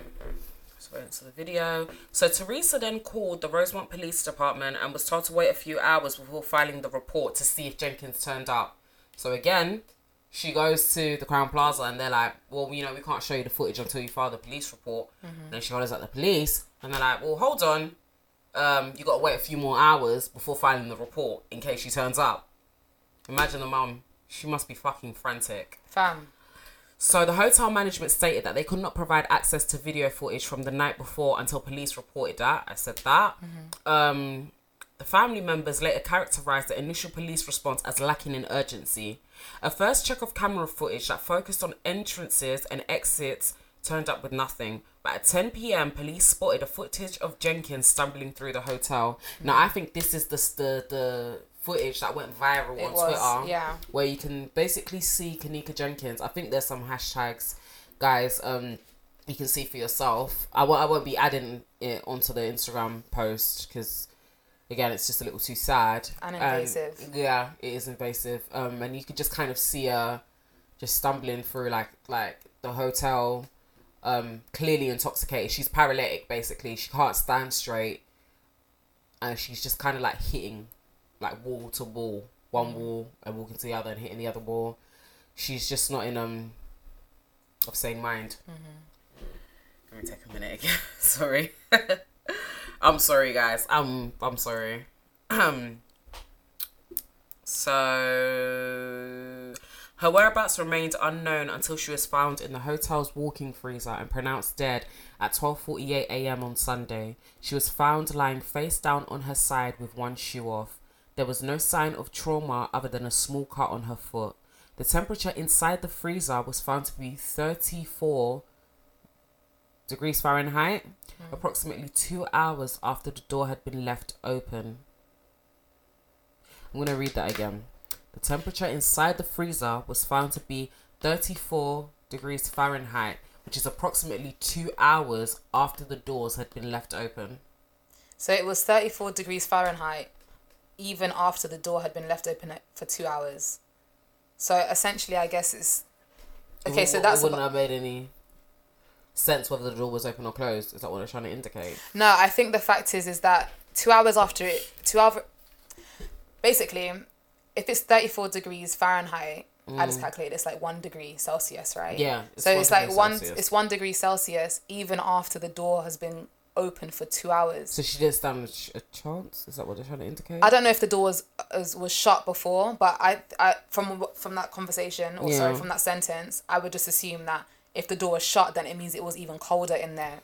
let's go into the video. So Teresa then called the Rosemont Police Department and was told to wait a few hours before filing the report to see if Jenkins turned up. So again, she goes to the Crowne Plaza and they're like, well, you know, we can't show you the footage until you file the police report. Then she orders at the police and they're like, well, hold on. Um, you got to wait a few more hours before filing the report in case she turns up. Imagine the mum. She must be fucking frantic. fam So the hotel management stated that they could not provide access to video footage from the night before until police reported that. I said that. Um, the family members later characterized the initial police response as lacking in urgency. A first check of camera footage that focused on entrances and exits turned up with nothing. But at 10 p.m., police spotted a footage of Jenkins stumbling through the hotel. Now, I think this is the the, the footage that went viral It on was, Twitter yeah. where you can basically see Kenneka Jenkins. I think there's some hashtags, guys. Um, you can see for yourself. I won't. I won't be adding it onto the Instagram post because, again, it's just a little too sad And Um, invasive. yeah, it is invasive. Um, and you could just kind of see her just stumbling through like like the hotel. Um, clearly intoxicated. She's paralytic. Basically, she can't stand straight, and she's just kind of like hitting like wall to wall, one wall and walking to the other and hitting the other wall. She's just not in um of sane mind. Let me take a minute again. sorry. I'm sorry guys. I'm I'm sorry. Um so her whereabouts remained unknown until she was found in the hotel's walking freezer and pronounced dead at 12:48 a.m. on Sunday. She was found lying face down on her side with one shoe off. There was no sign of trauma other than a small cut on her foot. The temperature inside the freezer was found to be 34 degrees Fahrenheit, hmm. approximately two hours after the door had been left open. I'm going to read that again. The temperature inside the freezer was found to be 34 degrees Fahrenheit, which is approximately two hours after the doors had been left open. So it was 34 degrees Fahrenheit even after the door had been left open for two hours. So essentially, I guess it's. Okay, so that's. It wouldn't about- have made any sense whether the door was open or closed. Is that what they're trying to indicate? No, I think the fact is is that two hours after it, two hour, basically, if it's thirty four degrees Fahrenheit, I just calculated it's like one degree Celsius, right? Mm. Yeah, it's so it's like one. Celsius. It's one degree Celsius even after the door has been open for two hours. So she didn't stand a, chance. Is that what they're trying to indicate? I don't know if the door was was, was shut before, but I, I from from that conversation or sorry from that sentence, I would just assume that if the door was shut, then it means it was even colder in there.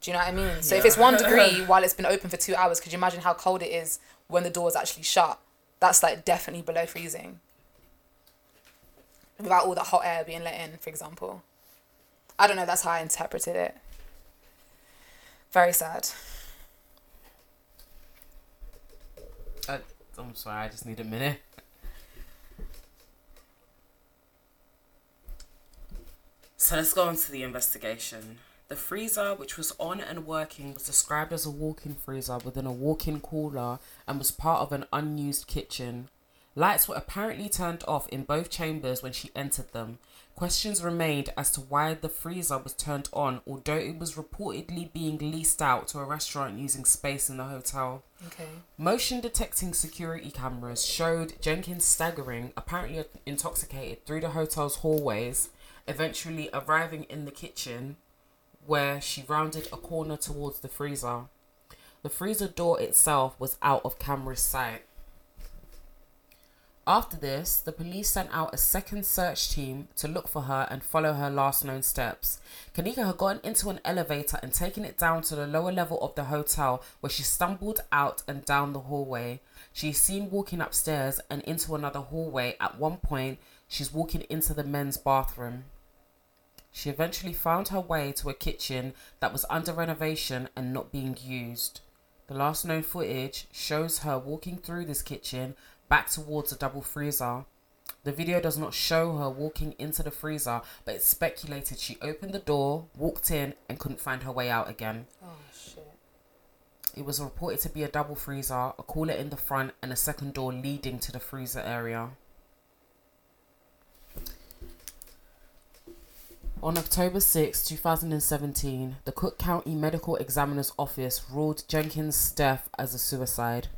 Do you know what I mean? So if it's one degree while it's been open for two hours, could you imagine how cold it is when the door is actually shut? That's like definitely below freezing. Without all the hot air being let in, for example. I don't know. That's how I interpreted it. Very sad. I, I'm sorry. I just need a minute. So let's go on to the investigation. The freezer, which was on and working, was described as a walk-in freezer within a walk-in cooler and was part of an unused kitchen. Lights were apparently turned off in both chambers when she entered them. Questions remained as to why the freezer was turned on, although it was reportedly being leased out to a restaurant using space in the hotel. Okay. Motion detecting security cameras showed Jenkins staggering, apparently intoxicated, through the hotel's hallways, eventually arriving in the kitchen where she rounded a corner towards the freezer. The freezer door itself was out of camera's sight. After this, the police sent out a second search team to look for her and follow her last known steps. Kenneka had gotten into an elevator and taken it down to the lower level of the hotel where she stumbled out and down the hallway. She is seen walking upstairs and into another hallway. At one point, she's walking into the men's bathroom. She eventually found her way to a kitchen that was under renovation and not being used. The last known footage shows her walking through this kitchen back towards a double freezer. The video does not show her walking into the freezer, but it's speculated she opened the door, walked in, and couldn't find her way out again. Oh shit. It was reported to be a double freezer, a cooler in the front, and a second door leading to the freezer area. On October 6, 2017, the Cook County Medical Examiner's Office ruled Jenkins' death as a suicide.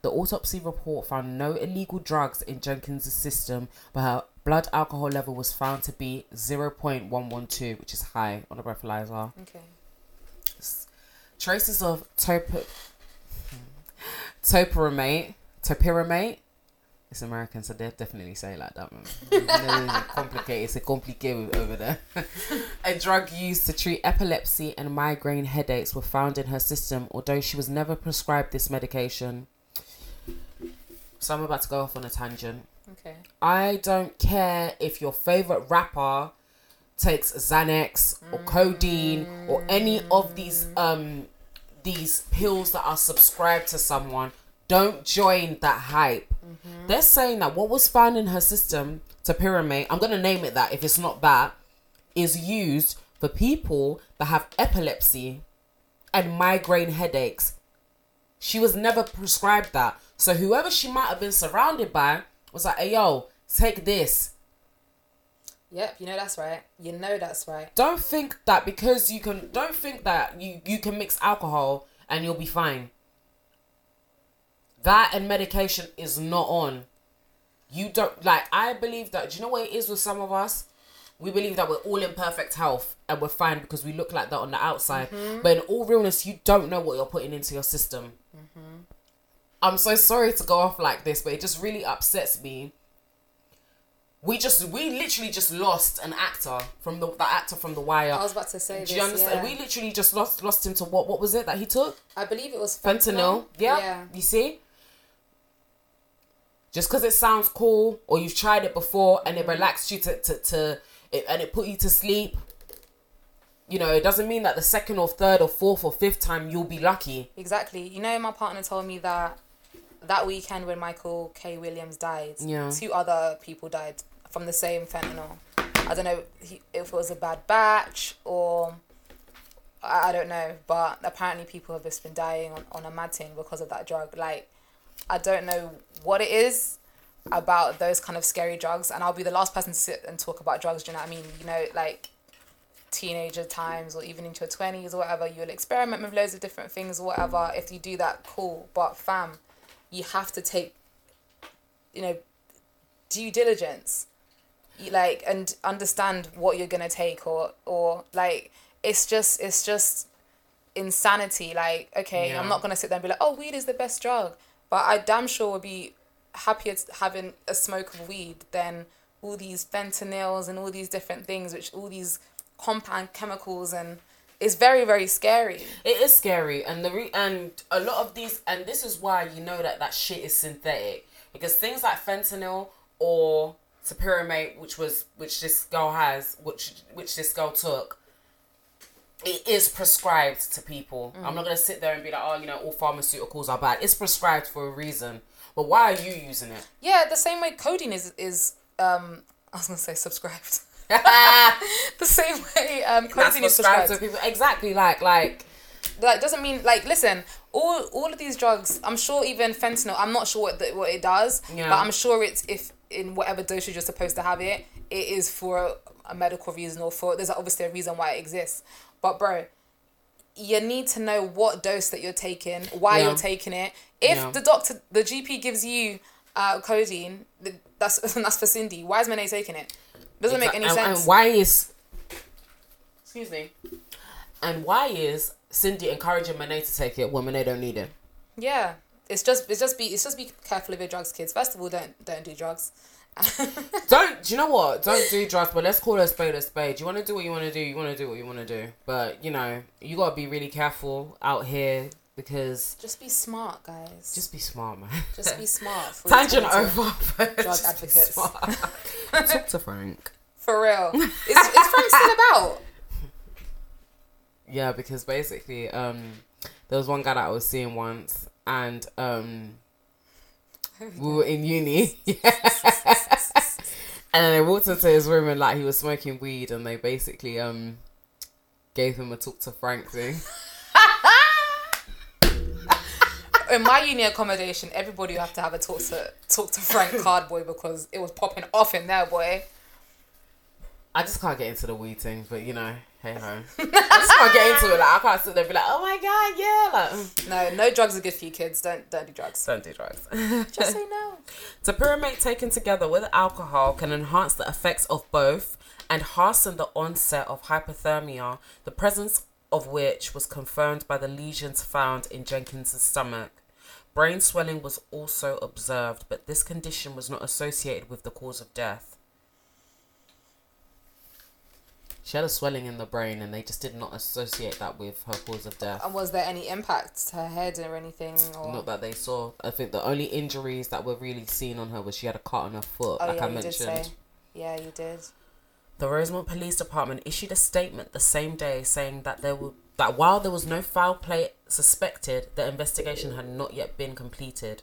The autopsy report found no illegal drugs in Jenkins' system, but her blood alcohol level was found to be 0.112, which is high on a breathalyzer. Okay. Traces of top- hmm, topiramate, topiramate. It's American, so they definitely say it like that. Man. It's complicated. It's a complicated over there. a drug used to treat epilepsy and migraine headaches were found in her system, although she was never prescribed this medication. So I'm about to go off on a tangent. Okay. I don't care if your favorite rapper takes Xanax or codeine or any of these um these pills that are subscribed to someone. Don't join that hype. Mm-hmm. They're saying that what was found in her system, to topiramate, I'm gonna name it that if it's not that, is used for people that have epilepsy and migraine headaches. She was never prescribed that. So whoever she might have been surrounded by was like, hey yo, take this. Yep, you know that's right. You know that's right. Don't think that because you can don't think that you, you can mix alcohol and you'll be fine. That and medication is not on. You don't like I believe that do you know what it is with some of us? We believe that we're all in perfect health and we're fine because we look like that on the outside. Mm-hmm. But in all realness, you don't know what you're putting into your system. Mm-hmm. I'm so sorry to go off like this, but it just really upsets me. We just we literally just lost an actor from the the actor from The Wire. I was about to say Do this. you understand? yeah. We literally just lost lost him to what? What was it that he took? I believe it was Fentanyl. fentanyl. Yeah. Yeah. You see? Just because it sounds cool or you've tried it before and it relaxed you to, to, to it, and it put you to sleep, you know, it doesn't mean that the second or third or fourth or fifth time you'll be lucky. Exactly. You know, my partner told me that that weekend when Michael K. Williams died, Yeah. two other people died from the same fentanyl. I don't know if it was a bad batch or I don't know, but apparently people have just been dying on, on a mad thing because of that drug. Like, I don't know what it is about those kind of scary drugs, and I'll be the last person to sit and talk about drugs. Do you know what I mean? You know, like teenager times or even into your 20s or whatever, you'll experiment with loads of different things or whatever. If you do that, cool. But fam, you have to take, you know, due diligence. You, like and understand what you're gonna take or or like it's just it's just insanity like okay Yeah. i'm not gonna sit there and be like oh weed is the best drug but i damn sure would be happier having a smoke of weed than all these fentanyls and all these different things which all these compound chemicals and it's very very scary It is scary, and the re- and a lot of these, and this is why you know that that shit is synthetic because things like fentanyl or topiramate, which was which this girl has, which which this girl took, it is prescribed to people. Mm. I'm not gonna sit there and be like, oh, you know, all pharmaceuticals are bad. It's prescribed for a reason. But why are you using it? yeah the same way codeine is is um i was gonna say subscribed the same way um codeine is prescribed to people. Exactly, like like like doesn't mean like listen all all of these drugs i'm sure even fentanyl i'm not sure what the, what it does Yeah. but i'm sure it's if in whatever dosage you're supposed to have it it is for a, a medical reason or for there's obviously a reason why it exists but bro you need to know what dose that you're taking why Yeah. you're taking it if Yeah. the doctor the gp gives you uh codeine that's that's for cindy why is Monet taking it doesn't make any and, sense And why is excuse me? And why is Cindy encouraging Monet to take it when Monet don't need it? Yeah, it's just it's just be it's just be careful of your drugs, kids. First of all, don't don't do drugs. Don't do you know what? Don't do drugs, but let's call a spade a spade. You want to do what you want to do. You want to do what you want to do. But you know, you gotta be really careful out here because just be smart, guys. just be smart, man. just be smart. Tangent over. Drug advocates. Talk to Frank. For real. Is, is Frank still about? Yeah, because basically, um, there was one guy that I was seeing once, and um, we were in uni. And then I walked into his room and like he was smoking weed, and they basically um gave him a talk to Frank thing. In my uni accommodation, everybody have to have a talk to talk to Frank Cardboy because it was popping off in there, boy. I just can't get into the weed thing, but you know, hey ho. I just can't get into it. Like I can't sit there and be like, oh my god, yeah. Like, mm. No, no drugs are good for you, kids. Don't don't do drugs. don't do drugs. Just say no. Topiramate taken together with alcohol can enhance the effects of both and hasten the onset of hypothermia, the presence of which was confirmed by the lesions found in Jenkins' stomach. Brain swelling was also observed, but this condition was not associated with the cause of death. She had a swelling in the brain, and they just did not associate that with her cause of death. And was there any impact to her head or anything? Or Not that they saw. I think the only injuries that were really seen on her was she had a cut on her foot, oh like yeah, I you mentioned. did say. Yeah, you did. The Rosemont Police Department issued a statement the same day saying that there would that while there was no foul play suspected, the investigation had not yet been completed.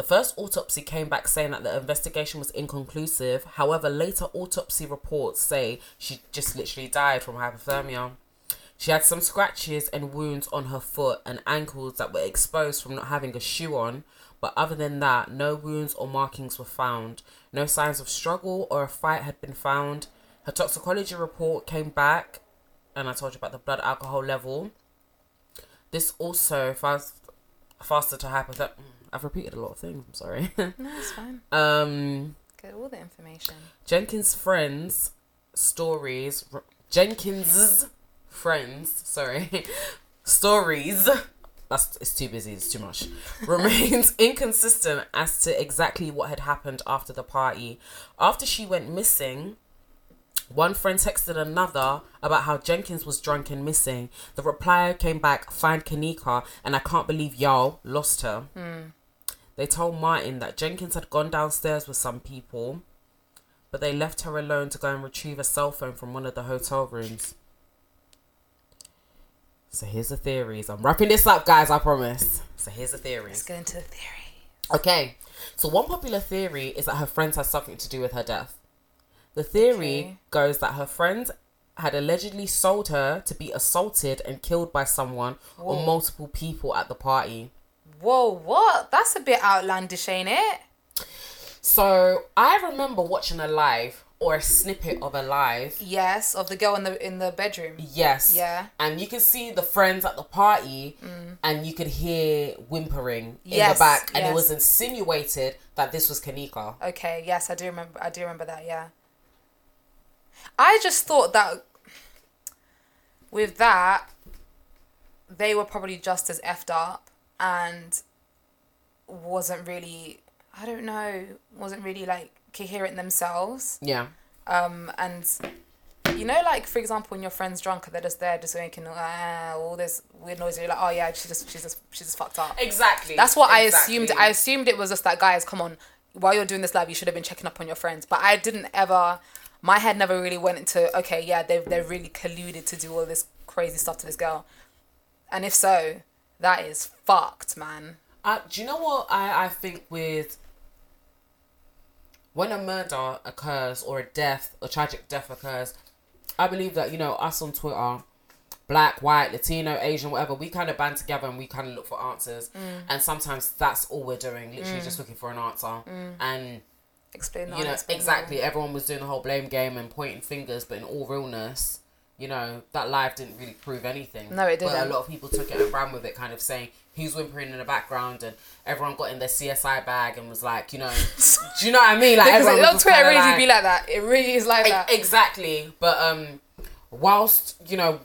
The first autopsy came back saying that the investigation was inconclusive. However, later autopsy reports say she just literally died from hypothermia. She had some scratches and wounds on her foot and ankles that were exposed from not having a shoe on, but other than that, no wounds or markings were found. No signs of struggle or a fight had been found. Her toxicology report came back, and I told you about the blood alcohol level. This also fast, faster to hypothermia. I've repeated a lot of things. I'm sorry. No, it's fine. um, Get all the information. Jenkins' friends' stories. Jenkins' friends, sorry, stories. That's it's too busy. It's too much. Remains inconsistent as to exactly what had happened after the party. After she went missing, one friend texted another about how Jenkins was drunk and missing. The reply came back, "Find Kenneka," and I can't believe y'all lost her. They told Martin that Jenkins had gone downstairs with some people, but they left her alone to go and retrieve a cell phone from one of the hotel rooms. So here's the theories. I'm wrapping this up, guys, I promise. So here's the theories. Let's go into the theory. Okay, so one popular theory is that her friends had something to do with her death. The theory Okay. goes that her friends had allegedly sold her to be assaulted and killed by someone or multiple people at the party. Whoa, what? That's a bit outlandish, ain't it? So I remember watching a live or a snippet of a live. Yes, of the girl in the in the bedroom. Yes. Yeah. And you can see the friends at the party mm. and you could hear whimpering in the back. And yes. it was insinuated that this was Kenneka. Okay, yes, I do remember. I do remember that. Yeah. I just thought that with that, they were probably just as effed up and wasn't really. I don't know. Wasn't really like coherent themselves. Yeah. Um, and you know, like for example, when your friend's drunk they're just there, just making uh, all this weird noise, you're like, oh yeah, she just, she's just, she's just fucked up. Exactly. That's what I assumed. I assumed it was just that, guys, come on. While you're doing this live, you should have been checking up on your friends. But I didn't ever. My head never really went into okay, yeah, they've they're really colluded to do all this crazy stuff to this girl. And if so, that is fucked, man. Uh, do you know what I, I think with when a murder occurs or a death, a tragic death occurs, I believe that, you know, us on Twitter, black, white, Latino, Asian, whatever, we kind of band together and we kind of look for answers. And sometimes that's all we're doing, literally just looking for an answer. And, Explain that. you know, explain that. exactly, everyone was doing the whole blame game and pointing fingers, but in all realness, you know, that live didn't really prove anything. No, it didn't. But a lot of people took it and ran with it, kind of saying who's whimpering in the background, and everyone got in their CSI bag and was like, you know, do you know what I mean? Like Because everyone on Twitter really like, be like that. It really is like that. exactly. But um, whilst you know,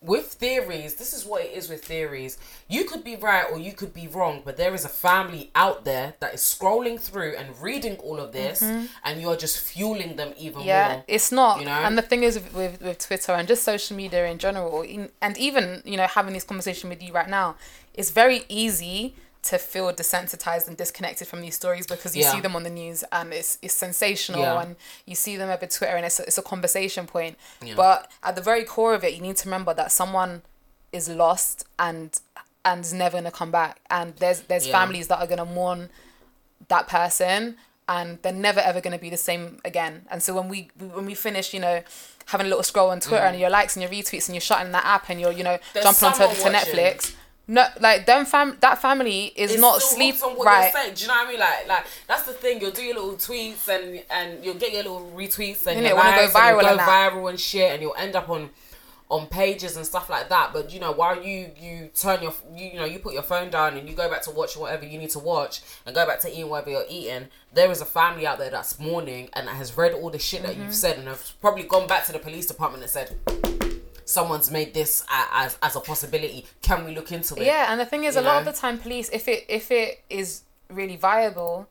with theories, this is what it is with theories. You could be right or you could be wrong, but there is a family out there that is scrolling through and reading all of this, and you're just fueling them even Mm-hmm. yeah it's not you know? and the thing is with, with, with twitter and just social media in general in, and even you know having this conversation with you right now it's very easy to feel desensitized and disconnected from these stories because you Yeah. see them on the news and it's it's sensational Yeah. and you see them over twitter and it's a, it's a conversation point Yeah. but at the very core of it you need to remember that someone is lost and and is never gonna come back and there's there's families that are gonna mourn that person and they're never ever going to be the same again and so when we when we finish you know having a little scroll on twitter and your likes and your retweets and you're shutting that app and you're you know Mm. There's jumping onto to netflix no like them fam that family is not sleep on what right You're saying. Do you know what I mean? Like, like that's the thing. You'll do your little tweets and and you'll get your little retweets and Innit? your Wanna go likes and you'll go viral and shit, and you'll end up on on pages and stuff like that. But you know, while you you turn your you, you know you put your phone down and you go back to watch whatever you need to watch and go back to eating whatever you're eating, there is a family out there that's mourning and that has read all the shit that Mm-hmm. you've said and have probably gone back to the police department and said. Someone's made this as as a possibility. Can we look into it? yeah and the thing is You a lot of the time police if it if it is really viable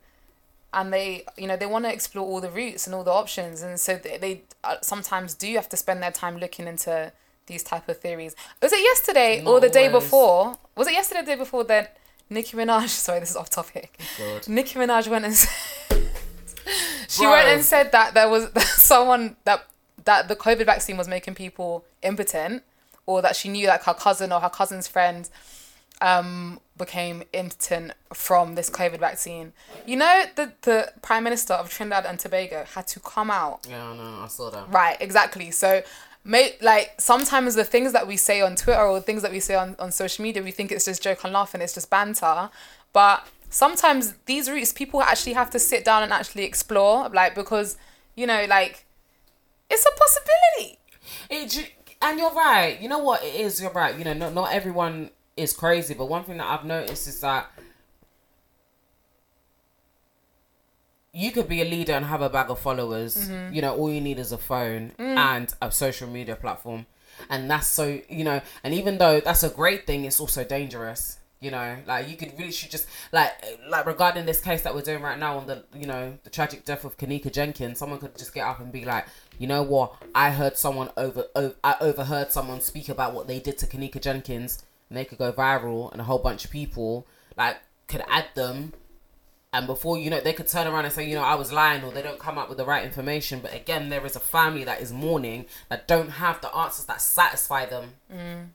and they you know they want to explore all the routes and all the options and so they, they uh, sometimes do have to spend their time looking into these type of theories was it yesterday or Not the day before was it yesterday or the day before that Nicki Minaj sorry this is off topic God. Nicki Minaj went and said, she Bro. went and said that there was someone that that the COVID vaccine was making people impotent or that she knew like her cousin or her cousin's friend um, became impotent from this COVID vaccine. You know, the, the Prime Minister of Trinidad and Tobago had to come out. Yeah, I know. I saw that. Right, exactly. So, may, like, sometimes the things that we say on Twitter or things that we say on, on social media, we think it's just joke and laugh and it's just banter. But sometimes these routes, people actually have to sit down and actually explore, like, because, you know, like, it's a possibility. It, and you're right. You know what it is. You're right. You know, not not everyone is crazy, but one thing that I've noticed is that you could be a leader and have a bag of followers. Mm-hmm. You know, all you need is a phone Mm. and a social media platform, and that's so you know. And even though that's a great thing, it's also dangerous. You know, like you could really should just like like regarding this case that we're doing right now on the you know the tragic death of Kenneka Jenkins, someone could just get up and be like, you know what, I heard someone over, over I overheard someone speak about what they did to Kenneka Jenkins, and they could go viral, and a whole bunch of people like could add them, and before you know, they could turn around and say, you know, I was lying, or they don't come up with the right information. But again, there is a family that is mourning that don't have the answers that satisfy them. Mm.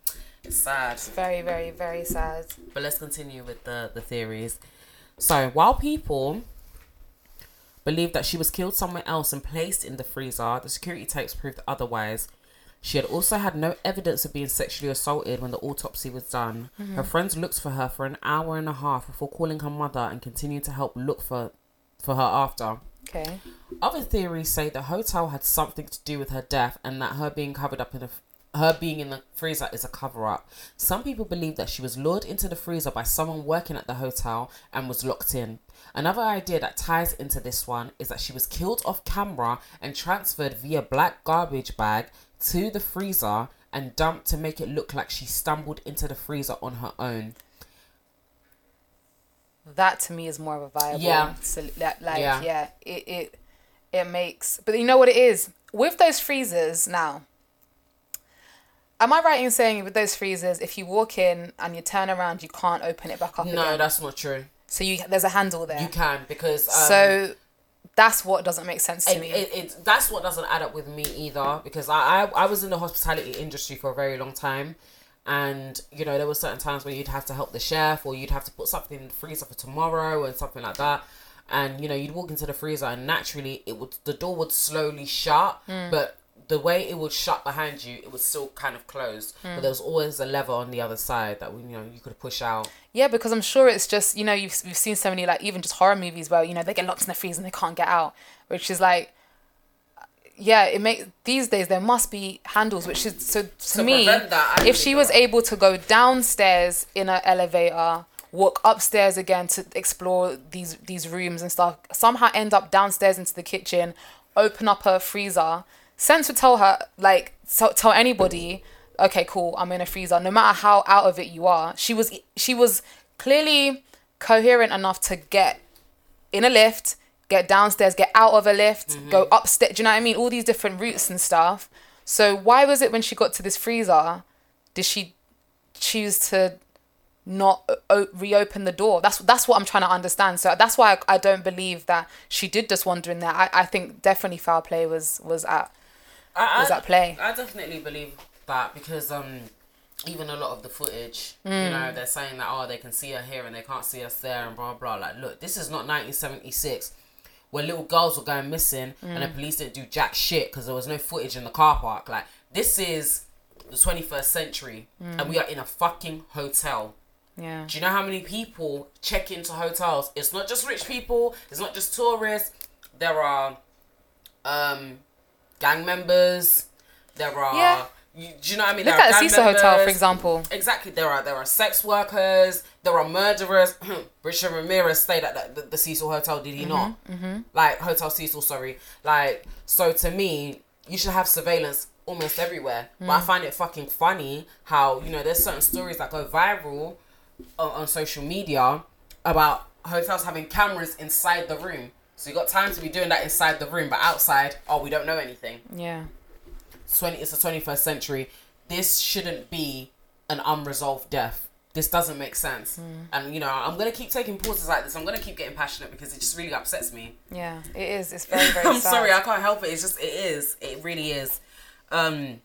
It's sad. It's Very, very, very sad. But let's continue with the, the theories. So, while people believe that she was killed somewhere else and placed in the freezer, the security tapes proved otherwise. She had also had no evidence of being sexually assaulted when the autopsy was done. Mm-hmm. Her friends looked for her for an hour and a half before calling her mother and continued to help look for for her after. Okay. Other theories say the hotel had something to do with her death and that her being covered up in a her being in the freezer is a cover up. Some people believe that she was lured into the freezer by someone working at the hotel and was locked in. Another idea that ties into this one is that she was killed off camera and transferred via black garbage bag to the freezer and dumped to make it look like she stumbled into the freezer on her own. that to me is more of a viable Yeah. so, like, Yeah. yeah. it, it it makes but you know what it is with those freezers now am i right in saying with those freezers if you walk in and you turn around you can't open it back up No, again that's not true. So you there's a handle there. You can because um, so that's what doesn't make sense to it, me. it, it that's what doesn't add up with me either because I, I I was in the hospitality industry for a very long time and you know there were certain times where you'd have to help the chef or you'd have to put something in the freezer for tomorrow and something like that. And you know you'd walk into the freezer and naturally it would the door would slowly shut but the way it would shut behind you it was still kind of closed. But hmm. there was always a lever on the other side that you know you could push out. Yeah, because I'm sure it's just you know you've we've seen so many like even just horror movies where you know they get locked in the freezer and they can't get out, which is like, yeah, it makes these days there must be handles, which is so to, To me, that, if she was that- able to go downstairs in an elevator, walk upstairs again to explore these these rooms and stuff, somehow end up downstairs into the kitchen, open up her freezer, sense would tell her like tell, tell anybody okay cool i'm in a freezer no matter how out of it you are. She was she was clearly coherent enough to get in a lift get downstairs get out of a lift mm-hmm. go upstairs do you know what i mean? All these different routes and stuff. So why was it when she got to this freezer did she choose to not o- reopen the door? That's that's what i'm trying to understand. So that's why I, I don't believe that she did just wander in there. I, I think definitely foul play was was at I, was I- at play. I definitely believe that because um even a lot of the footage, you Mm. know, they're saying that oh they can see her here and they can't see us there and blah blah. Like, look, this is not 1976 where little girls were going missing and Mm. the police didn't do jack shit because there was no footage in the car park. Like, this is the 21st century Mm. and we are in a fucking hotel. yeah Do you know how many people check into hotels? It's not just rich people. It's not just tourists. There are um, gang members. There are. Yeah. You, do you know what I mean? look There at the Cecil hotel for example Exactly. There are there are sex workers. There are murderers. Richard Ramirez stayed at the, the, the Cecil Hotel. Did he not? Mm-hmm. Like Hotel Cecil. Sorry. Like so to me, you should have surveillance almost everywhere. But I find it fucking funny how you know there's certain stories that go viral on, on social media about hotels having cameras inside the room. So you got time to be doing that inside the room, but outside, oh, we don't know anything. yeah Twenty, it's the twenty first century. This shouldn't be an unresolved death. This doesn't make sense. And you know, I'm gonna keep taking pauses like this. I'm gonna keep getting passionate because it just really upsets me. yeah it is it's very very I'm sad. sorry, I can't help it. It's just it is. It really is. Um,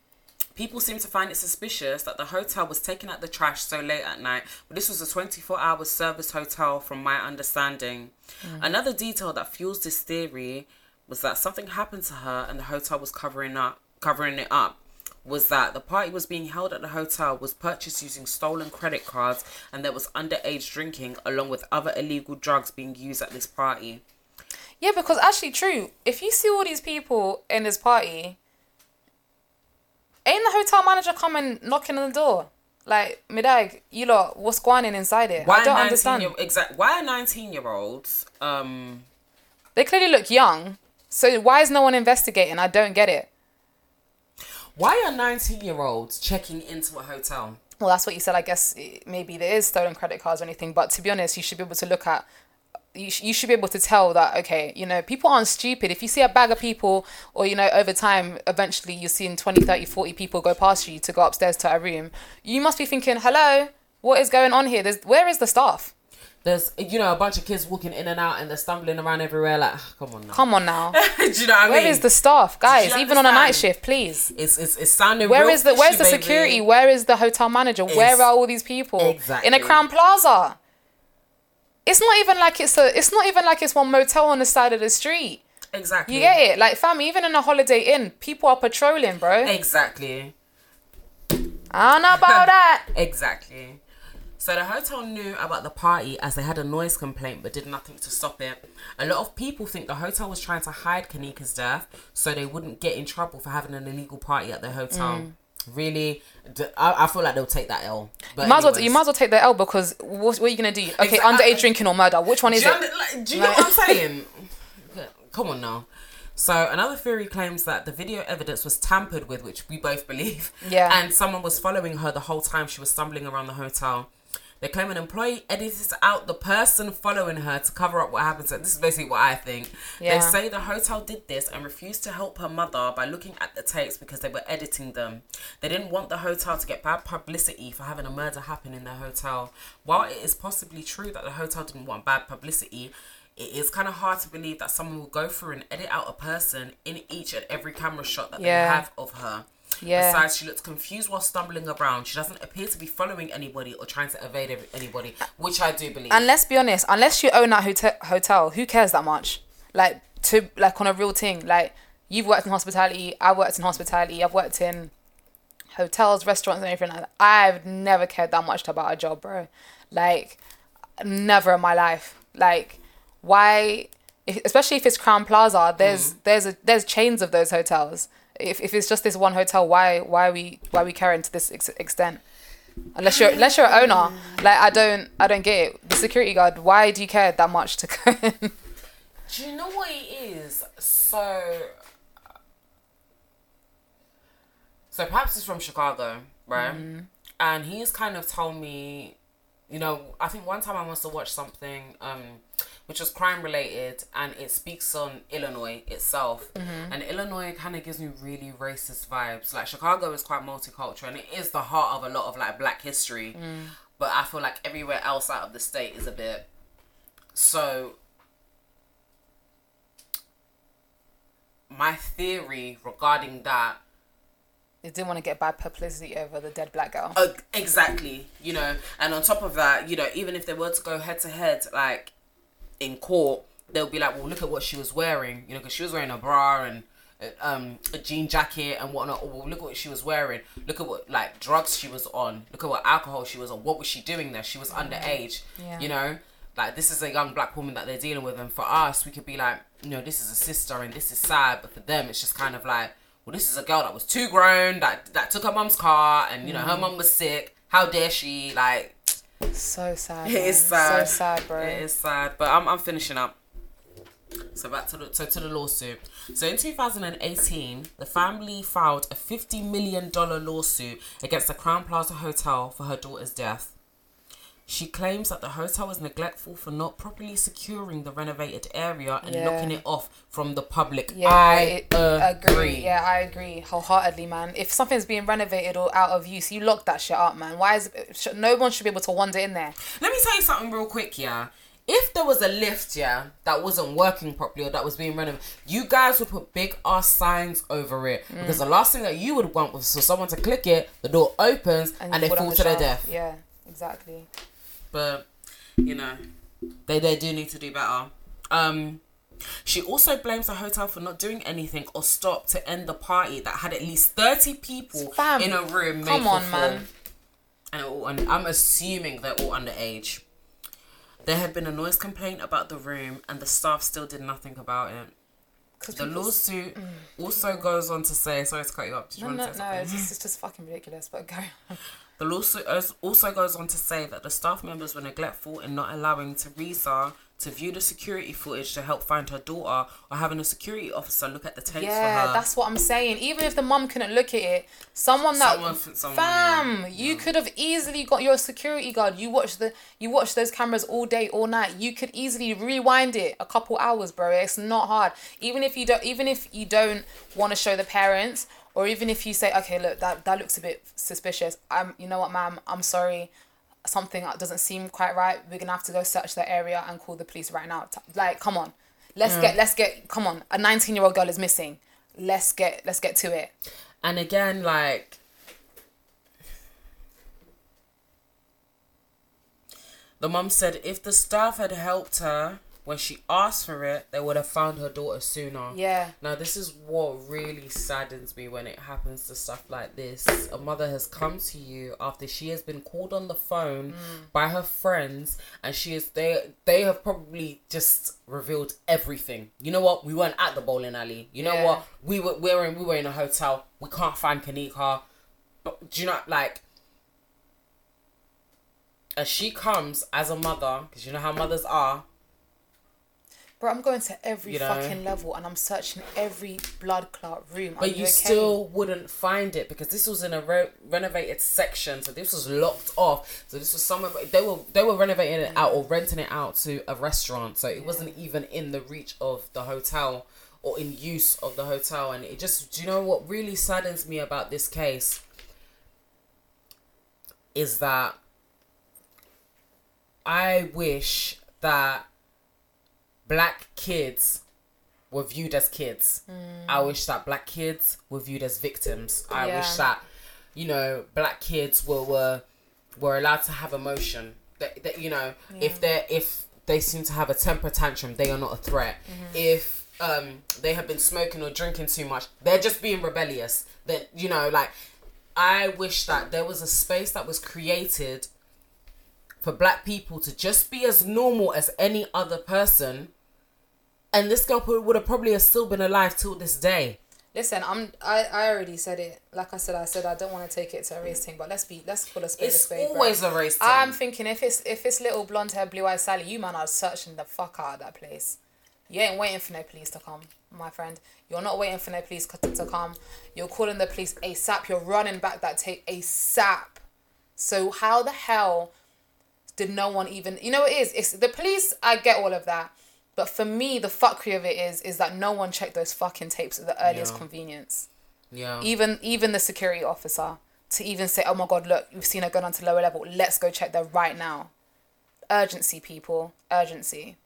People seem to find it suspicious that the hotel was taking out the trash so late at night, but this was a 24 hour service hotel, from my understanding. Another detail that fuels this theory was that something happened to her and the hotel was covering up covering it up was that the party was being held at the hotel was purchased using stolen credit cards and there was underage drinking along with other illegal drugs being used at this party. Yeah, because actually, true. If you see all these people in this party, ain't the hotel manager coming knocking on the door? Like, Midag, you lot, what's going on inside it? I don't understand. 19 year, exact why are 19 year olds um They clearly look young. So why is no one investigating? I don't get it. why are 19 year olds checking into a hotel? Well, that's what you said. I guess maybe there is stolen credit cards or anything. But to be honest, you should be able to look at. You, sh- you should be able to tell that okay you know people aren't stupid if you see a bag of people or you know over time eventually you're seeing 20 30 40 people go past you to go upstairs to a room you must be thinking hello what is going on here there's where is the staff There's you know a bunch of kids walking in and out and they're stumbling around everywhere like ah, come on now. come on now Do you know what I where mean? is the staff guys even on a night shift please It's it's it's sounding. Where is the where's fishy, the baby. security? Where is the hotel manager? Where are all these people exactly. in a Crowne Plaza? It's not even like it's a. It's not even like it's one motel on the side of the street. Exactly. You get it? Like, fam, even in a Holiday Inn, people are patrolling, bro. Exactly. I don't know about that. Exactly. So the hotel knew about the party as they had a noise complaint but did nothing to stop it. A lot of people think the hotel was trying to hide Kenneka's death so they wouldn't get in trouble for having an illegal party at their hotel. Mm. Really, I feel like they'll take that L. But. You might, as well, you might as well take the L because what, what are you gonna do? Okay, Exact- underage drinking or murder? Which one is do it? under- like, do you know what I'm saying? Come on now. So another theory claims that the video evidence was tampered with, which we both believe. Yeah. And someone was following her the whole time she was stumbling around the hotel. They claim an employee edited out the person following her to cover up what happened her. This is basically what I think. Yeah. They say the hotel did this and refused to help her mother by looking at the tapes because they were editing them. They didn't want the hotel to get bad publicity for having a murder happen in their hotel. While it is possibly true that the hotel didn't want bad publicity, it is kind of hard to believe that someone will go through and edit out a person in each and every camera shot that Yeah. they have of her. Yeah. Besides, she looks confused while stumbling around. She doesn't appear to be following anybody or trying to evade anybody, which I do believe. And let's be honest, unless you own that hotel, hotel, who cares that much? Like to like on a real thing. Like you've worked in hospitality, I worked in hospitality, I've worked in hotels, restaurants, and everything like that. I've never cared that much about a job, bro. Like never in my life. Like why? If, especially if it's Crowne Plaza, there's mm. there's a there's chains of those hotels. If, if it's just this one hotel, why why are we why are we caring to this ex- extent? Unless you're unless you're an owner, like I don't I don't get it. The security guard, why do you care that much to go in? Do you know what it is? So, so perhaps he's from Chicago, right? And he's kind of told me, you know, I think one time I must have watched something, um, which is crime related, and it speaks on Illinois itself. And Illinois kind of gives me really racist vibes. Like Chicago is quite multicultural, and it is the heart of a lot of like Black history. But I feel like everywhere else out of the state is a bit. So my theory regarding that They didn't want to get bad publicity over the dead black girl. uh, exactly you know and on top of that you know even if they were to go head to head like in court they'll be like well look at what she was wearing. You know because she was wearing a bra and uh, um a jean jacket and whatnot. Or well, look at what she was wearing. Look at what like drugs she was on. Look at what alcohol she was on. What was she doing there? She was underage. Yeah. you know? Like this is a young black woman that they're dealing with and for us we could be like you know this is a sister and this is sad. But for them it's just kind of like well this is a girl that was too grown that that took her mom's car and you know her mom was sick. How dare she like So sad. It is sad So sad, bro. it is sad but i'm, I'm finishing up so back to the so to the lawsuit. So in 2018, the family filed a 50 million dollar lawsuit against the Crowne Plaza Hotel for her daughter's death. She claims that the hotel was neglectful for not properly securing the renovated area and Yeah. looking it off from the public. Yeah, I I agree. agree. Yeah, I agree wholeheartedly, man. If something's being renovated or out of use, you lock that shit up, man. Why is sh- no one should be able to wander in there? Let me tell you something real quick, yeah. if there was a lift, yeah, that wasn't working properly or that was being renovated, you guys would put big ass signs over it Mm. because the last thing that you would want was for someone to click it, the door opens, and, you they fall to their death. Yeah, exactly. But you know, they they do need to do better. Um, she also blames the hotel for not doing anything or stop to end the party that had at least thirty people Fam, in a room. Come on, man. And, all, I'm assuming they're all underage. There had been a noise complaint about the room, and the staff still did nothing about it. The lawsuit also goes on to say, sorry to cut you up. Did you No, want no, to say no. It's just, it's just fucking ridiculous. But go. The lawsuit also goes on to say that the staff members were neglectful in not allowing Teresa to view the security footage to help find her daughter or having a security officer look at the tapes Yeah, for her. that's what I'm saying. Even if the mum couldn't look at it, someone that Someone someone, fam, yeah. you could have easily got your security guard. You watch the you watch those cameras all day, all night. You could easily rewind it a couple hours, bro. It's not hard. Even if you don't, even if you don't want to show the parents, or even if you say, okay, look, that that looks a bit suspicious. I'm, you know what, ma'am, I'm sorry. Something doesn't seem quite right. We're gonna have to go search that area and call the police right now. Like, come on, let's mm. get, let's get, come on. A 19 year old girl is missing. Let's get, let's get to it. And again, like the mum said, if the staff had helped her when she asked for it, they would have found her daughter sooner. Yeah. Now this is what really saddens me when it happens to stuff like this. A mother has come to you after she has been called on the phone Mm. by her friends, and she is they they have probably just revealed everything. You know what? We weren't at the bowling alley. You know Yeah. what? We were we were in we were in a hotel. We can't find Kenneka. But do you know like? As she comes as a mother, because you know how mothers are, Bro, I'm going to every You know? fucking level and I'm searching every blood clot room. Are But you okay? still wouldn't find it because this was in a re- renovated section, so this was locked off. So this was somewhere they were they were renovating it out or mm. renting it out to a restaurant, so it wasn't even in the reach of the hotel or in use of the hotel. And it just, do you know what really saddens me about this case is that I wish that black kids were viewed as kids. I wish that black kids were viewed as victims. I Yeah. wish that you know black kids were were were allowed to have emotion. That, that you know if they if they seem to have a temper tantrum, they are not a threat. If um they have been smoking or drinking too much, they're just being rebellious. That you know like I wish that there was a space that was created for black people to just be as normal as any other person and this girl would have probably still been alive till this day Listen, I'm I, I already said it. Like I said, I said I don't want to take it to a race thing, but let's be let's call a spade a it's spade. bro. always a race thing. I'm thinking if it's if it's little blonde hair, blue eyed Sally, you man are searching the fuck out of that place. You ain't waiting for no police to come, my friend. You're not waiting for no police to come. You're calling the police ASAP. You're running back that tape ASAP. So how the hell did no one even you know it is it's the police i get all of that but for me the fuckery of it is is that no one checked those fucking tapes at the earliest Yeah. convenience. Yeah. Even even the security officer to even say oh my god look we've seen her go down to lower level. Let's go check there right now. Urgency people. Urgency.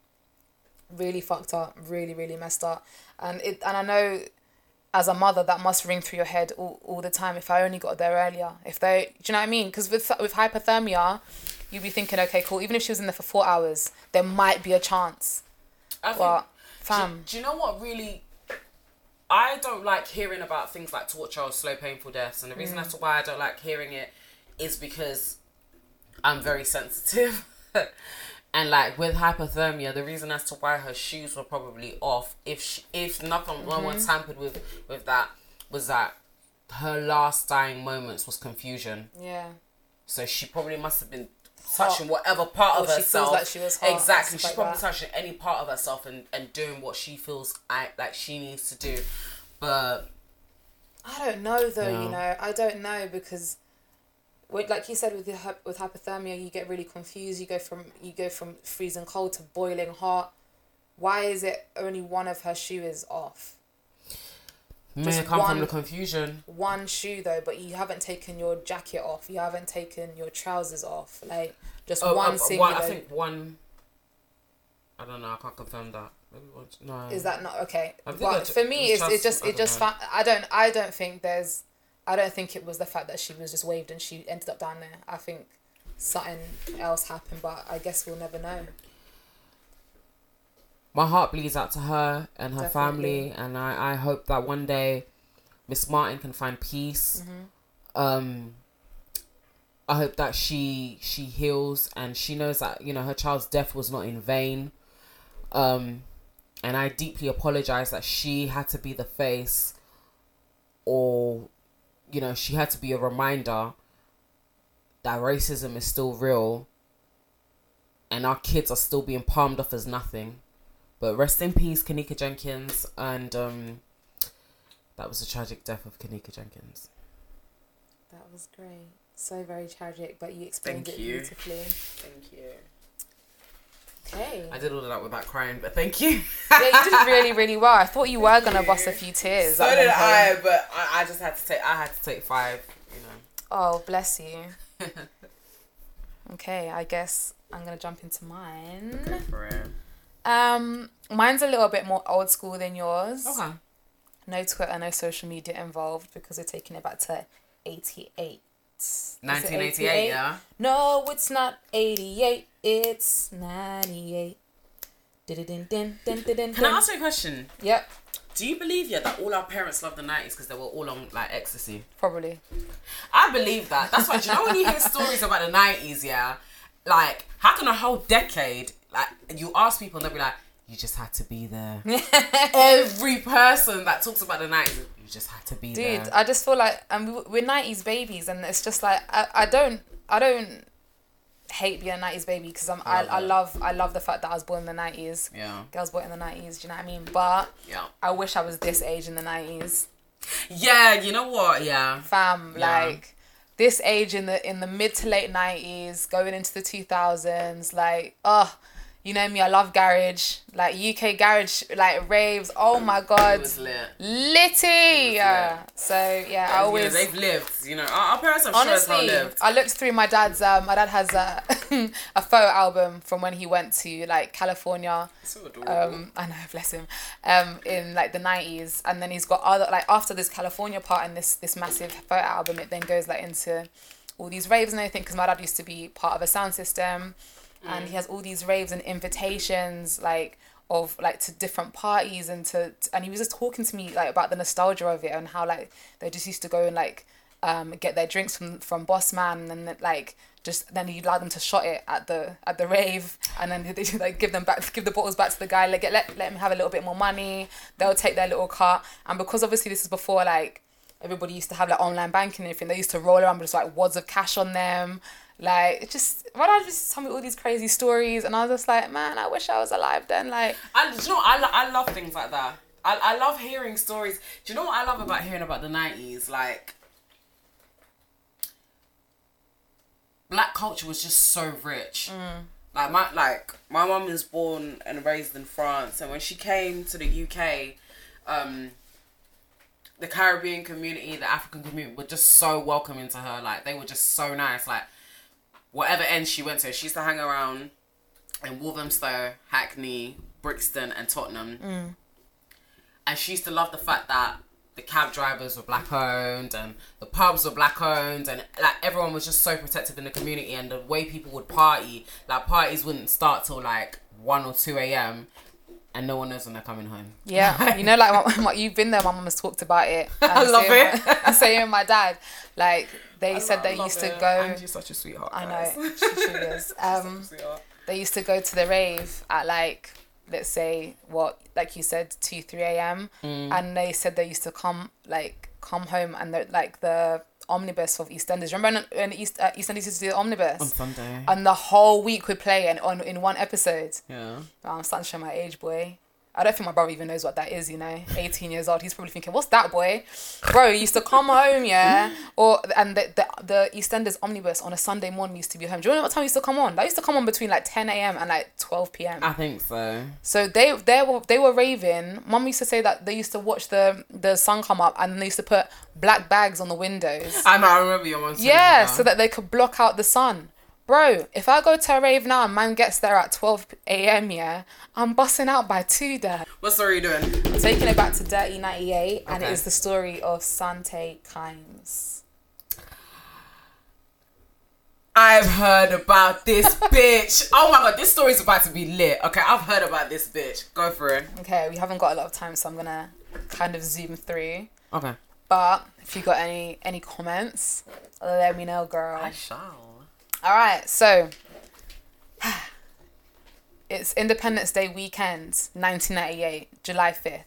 Really fucked up. Really really messed up. And it and i know as a mother that must ring through your head all, all the time. If i only got there earlier. If they do you know what i mean? Because with with hypothermia you'd be thinking okay cool. Even if she was in there for four hours there might be a chance I but do, fam. do you know what really i don't like hearing about things like torture or slow painful deaths and the reason mm. as to why i don't like hearing it is because i'm very sensitive. And like with hypothermia the reason as to why her shoes were probably off if she, if nothing no one mm-hmm. tampered with with that was that her last dying moments was confusion. Yeah. So she probably must have been touching whatever part of she feels herself. like she was hot, exactly. She's like probably that. touching any part of herself and, and doing what she feels I, like she needs to do. But I don't know though. Yeah. You know, I don't know because, with, like you said, with the, with hypothermia, you get really confused. You go from you go from freezing cold to boiling hot. Why is it only one of her shoe is off? May Just come one- from the confusion. One shoe though, but you haven't taken your jacket off. You haven't taken your trousers off. Like just Oh, one uh, singular. one, I think one. I don't know. I can't confirm that. Maybe. No. Is that not okay? But for me, it's it's, it just- just it just fa- I don't I don't think there's I don't think it was the fact that she was just waved and she ended up down there. I think something else happened, but I guess we'll never know. My heart bleeds out to her and her Definitely. family, and I, I hope that one day Miss Martin can find peace. Um, I hope that she she heals and she knows that you know her child's death was not in vain. Um, and I deeply apologize that she had to be the face, or you know she had to be a reminder that racism is still real and our kids are still being palmed off as nothing. But rest in peace, Kenneka Jenkins, and um, that was a tragic death of Kenneka Jenkins. That was great. So very tragic, but you explained Thank it you. beautifully. Thank you. Okay. I did all of that without crying, but thank you. yeah, you did really, really well. I thought you were gonna bust a few tears. So did. I, but I, I just had to take. I had to take five. You know. Oh, bless you. okay, I guess I'm gonna jump into mine. Um, mine's a little bit more old school than yours. Okay. No Twitter, no social media involved because we're taking it back to 88. Is it 1988. Yeah. No, it's not 88. It's 98. Din-din-din-din-din-din-din. Can I ask you a question? Yep, Do you believe yeah that all our parents loved the 90s because they were all on like ecstasy? probably. I believe that. That's why. Do you know when you hear stories about the nineties? Yeah, like how can a whole decade? Like you ask people and they'll be like, "You just had to be there." Every person that talks about the nineties, you just had to be Dude, there. Dude, I just feel like and we- we're 90s babies and it's just like I, I don't I don't hate being a 90s baby because I'm I, I Love I love the fact that I was born in the 90s. yeah, Girls born in the 90s, do you know what I mean? But yeah, I wish I was this age in the 90s. yeah. You know what? Yeah, Fam, Yeah. like this age in the in the mid to late 90s, going into the 2000s, like oh, you know me, I love garage, like UK garage, like raves. Oh my god. it was lit. Litty, yeah. So yeah, I always they've lived. You know, our, our parents have sure honestly, lived. I looked through my dad's. Um, my dad has a a photo album from when he went to like California. So adorable. Um, I know, bless him. Um, in like the nineties, and then he's got other like after this California part in this this massive photo album, it then goes like into all these raves and everything. Because my dad used to be part of a sound system, and he has all these raves and invitations like of like to different parties and to and he was just talking to me like about the nostalgia of it and how like they just used to go and like um get their drinks from from boss man and then like just then he allowed them to shot it at the at the rave and then they like give them back give the bottles back to the guy like get let, let him have a little bit more money. They'll take their little cut. And because obviously this is before like everybody used to have like online banking and everything they used to roll around with just like wads of cash on them like just my dad just tell me all these crazy stories and I was just like man I wish I was alive then like I, you know. I, lo- I love things like that. I, I love hearing stories. Do you know what I love about hearing about the 90s? Like, black culture was just so rich. Like, my like my mum was born and raised in France, and when she came to the UK, um, the Caribbean community, the African community were just so welcoming to her. Like, they were just so nice. Like, whatever end she went to, she used to hang around in Walthamstow, Hackney, Brixton, and Tottenham. Mm. And she used to love the fact that the cab drivers were black owned and the pubs were black owned and like everyone was just so protective in the community and the way people would party, like parties wouldn't start till like one or two a.m. and no one knows when they're coming home. Yeah, you know, like my, my, you've been there. My mum has talked about it. I love it. My, and so my dad, like they said I they love used to it. go. Angie's such a sweetheart. I guys. know she truly is. Um, they used to go to the rave at like let's say what like you said 2 3 a.m Mm. and they said they used to come like come home and they're like the omnibus of eastenders remember when, when East, uh, eastenders used to do the omnibus on Sunday. and the whole week would play and on in one episode yeah. I'm starting to show my age boy I don't think my brother even knows what that is, you know. 18 years old, he's probably thinking, "What's that, boy?" Bro, he used to come home, yeah, mm. or and the, the the EastEnders omnibus on a Sunday morning used to be home. Do you know what time used to come on? That used to come on between like 10 a.m. and like 12 p.m. I think so. So they they were they were raving. Mum used to say that they used to watch the the sun come up and they used to put black bags on the windows. I know. I remember your one. Yeah, so that they could block out the sun. Bro, if I go to a rave now and man gets there at 12 a.m., yeah, I'm busting out by 2 there. What story are you doing? I'm taking it back to Dirty 98, and it is the story of Sante Kimes. I've heard about this bitch. Oh my god, this story's about to be lit. Okay, I've heard about this bitch. Go for it. Okay, we haven't got a lot of time, so I'm gonna kind of zoom through. Okay. But if you got any any comments, let me know, girl. I shall. All right, so it's Independence Day weekend, 1998, July 5th.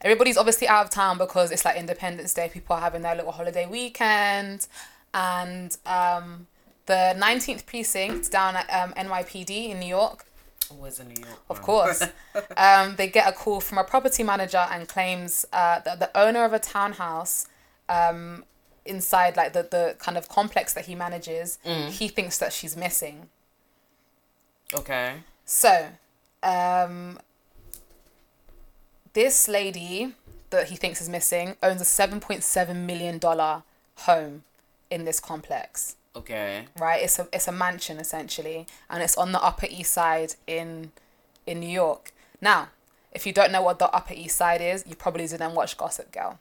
Everybody's obviously out of town because it's like Independence Day. People are having their little holiday weekend, and um, the 19th precinct down at um, NYPD in New York Always in New York. of man. course. um, they get a call from a property manager and claims uh, that the owner of a townhouse um, inside like the, the kind of complex that he manages, he thinks that she's missing. okay. So, um, this lady that he thinks is missing owns a $7.7 million home in this complex Okay. right? It's a it's a mansion essentially, and it's on the Upper East Side in in New York. Now, if you don't know what the Upper East Side is, you probably didn't watch Gossip Girl.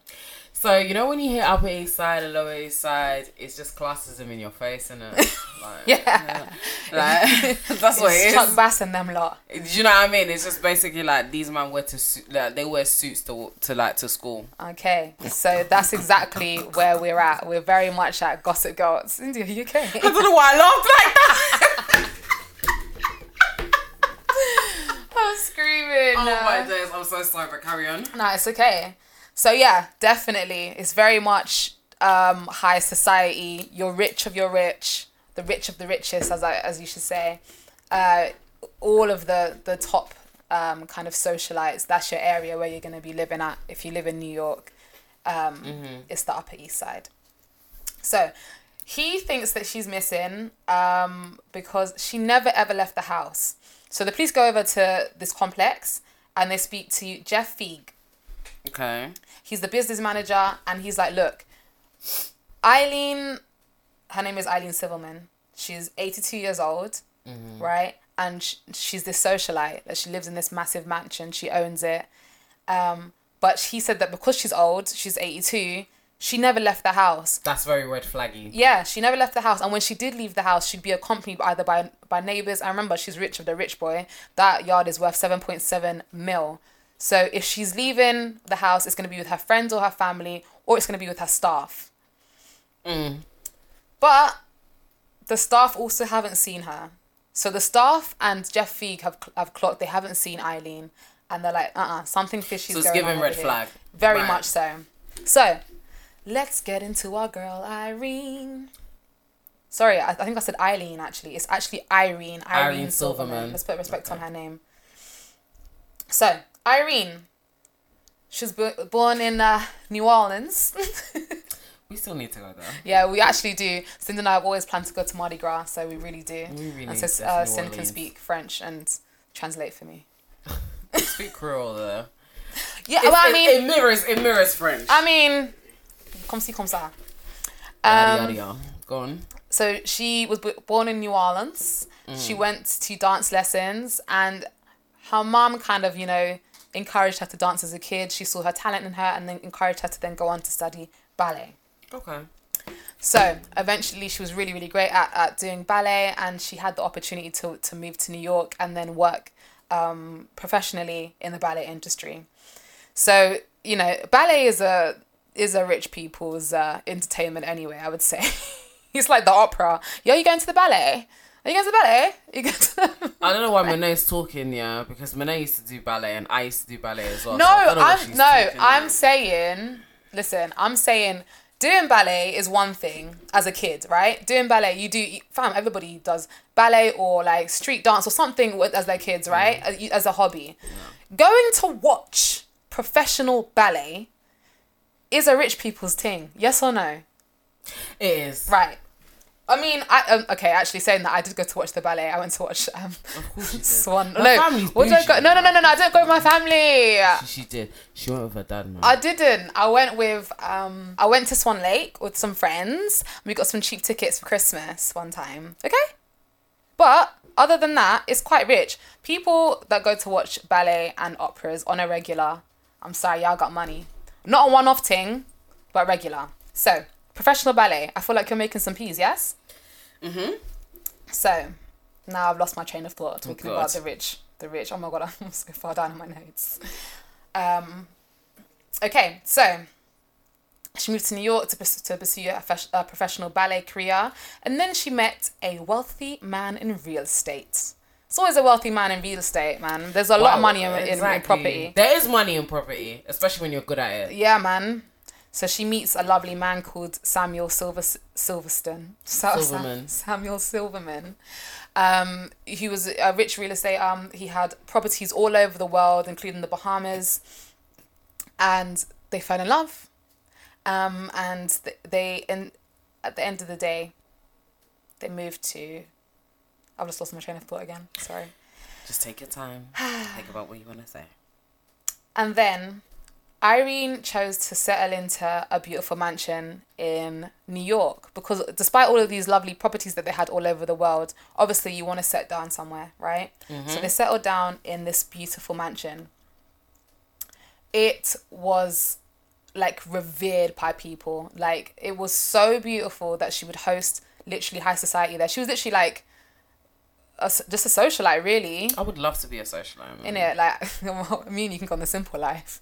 So you know when you hear Upper East Side and Lower East Side, it's just classism in your face, isn't it? Like, Yeah. Like that's what it is. Chuck Bass and them lot. Do you know what I mean? It's just basically like these men wear to su- like they wear suits to to like to school. Okay, so that's exactly where we're at. We're very much at Gossip Girl. Cindy, are you okay? I don't know why I laughed like that. I'm screaming. oh my days! I'm so sorry, but carry on. No, it's okay. So yeah, definitely, it's very much um, high society. You're rich of your rich, the rich of the richest, as I as you should say. Uh, all of the the top um, kind of socialites. That's your area where you're going to be living at if you live in New York. Um, It's the Upper East Side. So he thinks that she's missing um, because she never ever left the house. So the police go over to this complex and they speak to Jeff Feig. Okay. He's the business manager, and he's like, look, Eileen, her name is Eileen Silverman. She's 82 years old, right? And sh- she's this socialite that she lives in this massive mansion. She owns it. Um, but he said that because she's old, she's 82, she never left the house. That's very red flaggy. Yeah, she never left the house, and when she did leave the house, she'd be accompanied either by by neighbors. I remember she's rich of the rich boy. That yard is worth seven point seven mil. So if she's leaving the house, it's gonna be with her friends or her family, or it's gonna be with her staff. Mm. But the staff also haven't seen her. So the staff and Jeff Feig have have clocked they haven't seen Eileen, and they're like, uh, uh something fishy. So it's going giving red here. flag. Very Right. much so. So, let's get into our girl Irene. Sorry, I, I think I said Eileen actually. It's actually Irene. Irene, Irene Silverman. Silverman. Let's put respect on her name. So, Irene. She was bo- born in uh, New Orleans. We still need to go there. yeah, we actually do. Cindy and I have always planned to go to Mardi Gras, so we really do. We really and so uh, Cindy can speak French and translate for me. Speak Creole there. Yeah, well, I mean, it mirrors it mirrors French. I mean, comme si, comme ça. yada, Um, yada, yada. Go on. So she was b- born in New Orleans. She went to dance lessons, and her mom kind of, you know, encouraged her to dance as a kid. She saw her talent in her, and then encouraged her to then go on to study ballet. Okay. So eventually, she was really, really great at, at doing ballet, and she had the opportunity to to move to New York and then work um, professionally in the ballet industry. So you know, ballet is a is a rich people's uh, entertainment anyway. I would say it's like the opera. Yo, you going to the ballet? Are you going to the ballet? You going to. I don't know why Monet's talking, yeah, because Monet used to do ballet and I used to do ballet as well. No, so I don't know what I'm no, talking I'm saying. Listen, I'm saying doing ballet is one thing as a kid, right? Doing ballet, you do, fam. Everybody does ballet or like street dance or something with, as their kids, right? Mm. As, as a hobby. Going to watch professional ballet is a rich people's thing. Yes or no? It is. Right. I mean, I um, okay. Actually, saying that, I did go to watch the ballet. I went to watch um, Of course she did. Swan. Her no, well, don't go, no, no, no, no, no. I don't go with my family. She, she did. She went with her dad, man. I didn't. I went with um I went to Swan Lake with some friends. We got some cheap tickets for Christmas one time. Okay? But other than that, it's quite rich. People that go to watch ballet and operas on a regular, I'm sorry, y'all got money. Not a one off thing, but regular. So, professional ballet. I feel like you're making some peas, yes? Mm-hmm. So, now I've lost my train of thought talking God. about the rich. The rich. Oh my god, I'm so far down in my notes. Um, okay, so she moved to New York to, to pursue a, a professional ballet career, and then she met a wealthy man in real estate. It's always a wealthy man in real estate, man. There's a lot of money in, in- in, property. There is money in property, especially when you're good at it. Yeah, man. So she meets a lovely man called Samuel Silver Silverstone. Silverman. Samuel Silverman. Um, he was a rich real estate. Um, he had properties all over the world, including the Bahamas, and they fell in love. Um, and th- they, in at the end of the day, they moved to. I've just lost my train of thought again. Sorry. Just take your time. Think about what you want to say. And then Irene chose to settle into a beautiful mansion in New York because despite all of these lovely properties that they had all over the world, obviously you want to set down somewhere, right? So mm-hmm. they settled down in this beautiful mansion. It was like revered by people. Like it was so beautiful that she would host literally high society there. She was literally like a just a socialite, really. I would love to be a socialite. In it, like me and you can go on the simple life.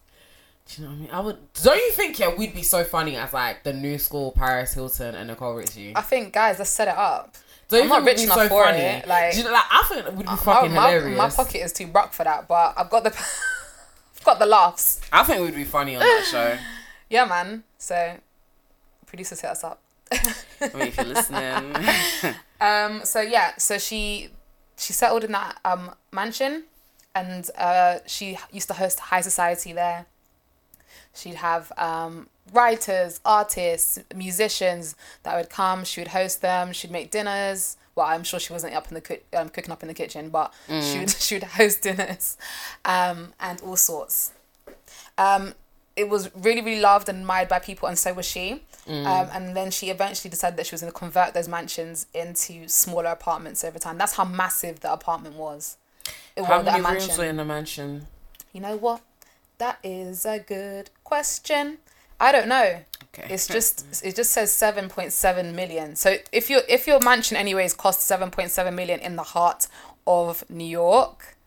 Do you know what I mean? I would. Don't you think yeah, we'd be so funny as like the new school Paris Hilton and Nicole Richie? I think, guys, let's set it up. Don't I'm you not rich enough so for funny? it, like- Do you know, like I think it would be My, fucking my, hilarious. my pocket is too broke for that, but I've got the, I've got the laughs. I think we'd be funny on that show. Yeah, man. So, producers hit us up. I mean, if you're listening, Um. So yeah. So she, she settled in that um mansion, and uh she used to host high society there. She'd have um writers, artists, musicians that would come. She would host them. She'd make dinners. Well, I'm sure she wasn't up in the coo- um, cooking up in the kitchen, but she would she would host dinners, um, and all sorts. Um, it was really really loved and admired by people, and so was she. Um, and then she eventually decided that she was going to convert those mansions into smaller apartments over time. That's how massive the apartment was. It how was many rooms were in the mansion? You know what? That is a good question. I don't know. Okay, It's just it just says seven point seven million. So if your if your mansion anyways costs seven point seven million in the heart of New York,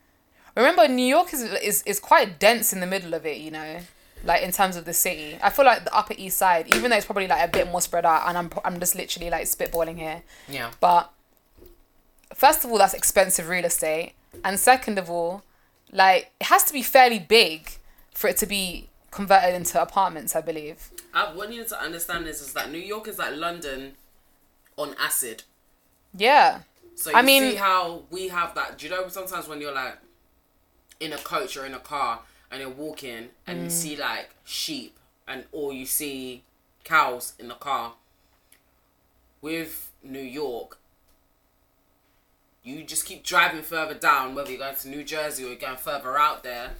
remember New York is is is quite dense in the middle of it. You know, like in terms of the city. I feel like the Upper East Side, even though it's probably like a bit more spread out, and I'm I'm just literally like spitballing here. yeah. But first of all, that's expensive real estate, and second of all, like it has to be fairly big for it to be converted into apartments. I believe. Uh, what you need to understand is, is that New York is like London on acid. Yeah. So I mean- see how we have that. Do you know sometimes when you're like in a coach or in a car and you're walking and Mm. you see like sheep and or you see cows in the car. With New York, you just keep driving further down, whether you're going to New Jersey or you're going further out there.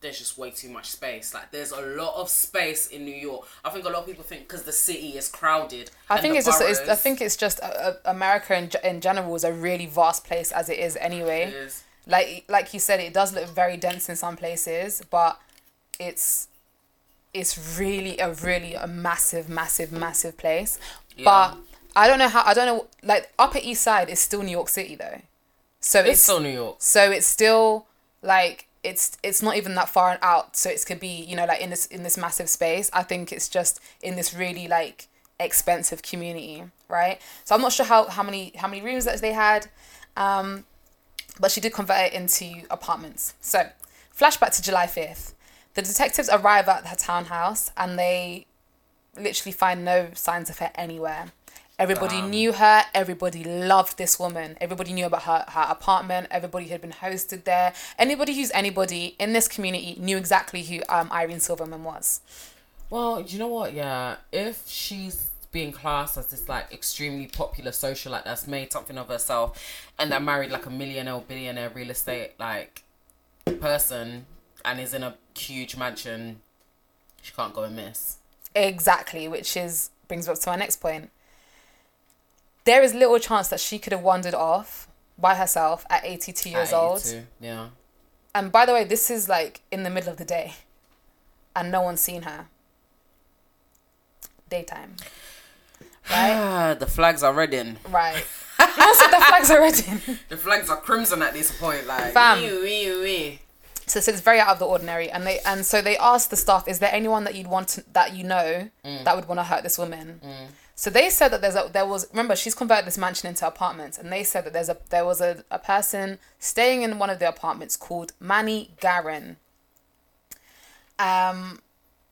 There's just way too much space. Like there's a lot of space in New York. I think a lot of people think because the city is crowded. I think it's just. It's, I think it's just uh, uh, America in, in general is a really vast place as it is anyway. it is. Like like you said, it does look very dense in some places, but it's it's really a really a massive, massive, massive place. Yeah. But I don't know how. I don't know. Like Upper East Side is still New York City though, so It's it's still New York. so it's still like it's it's not even that far and out so it could be you know like in this in this massive space. I think it's just in this really like expensive community right? So i'm not sure how how many how many rooms that they had um but she did convert it into apartments. So flashback to july 5th the detectives arrive at her townhouse and they literally find no signs of her anywhere Everybody Damn. knew her. Everybody loved this woman. Everybody knew about her, her apartment. Everybody had been hosted there. Anybody who's anybody in this community knew exactly who um, Irene Silverman was. Well, you know what? Yeah, if she's being classed as this like extremely popular socialite that's made something of herself, and that married like a millionaire billionaire real estate like person, and is in a huge mansion, she can't go amiss. Exactly, which is brings us to our next point. There is little chance that she could have wandered off by herself at 82 years At old. 82, Yeah. And by the way, this is like in the middle of the day and no one's seen her. Daytime. Right? The flags are red in. right. You also the flags are red in. The flags are crimson at this point. Like, Fam. wee, wee, wee. So, so it's very out of the ordinary, and they and so they asked the staff, "Is there anyone that you'd want to, that you know mm. that would want to hurt this woman?" Mm. So they said that there's a there was remember she's converted this mansion into apartments, and they said that there's a there was a, a person staying in one of the apartments called Manny Guerin. Um,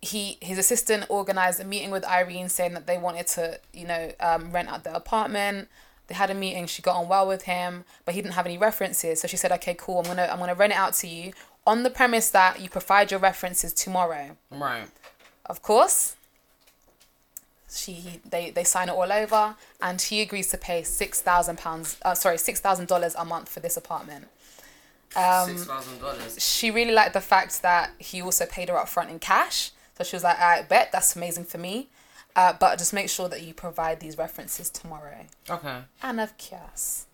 he his assistant organized a meeting with Irene, saying that they wanted to you know um, rent out the apartment. They had a meeting. She got on well with him, but he didn't have any references. So she said, "Okay, cool. I'm gonna I'm gonna rent it out to you on the premise that you provide your references tomorrow." Right. Of course. She they they sign it all over, and he agrees to pay six thousand pounds. Uh, sorry, six thousand dollars a month for this apartment. Um, Six thousand dollars. She really liked the fact that he also paid her up front in cash. So she was like, "I bet that's amazing for me, uh, but just make sure that you provide these references tomorrow." Okay. And of course,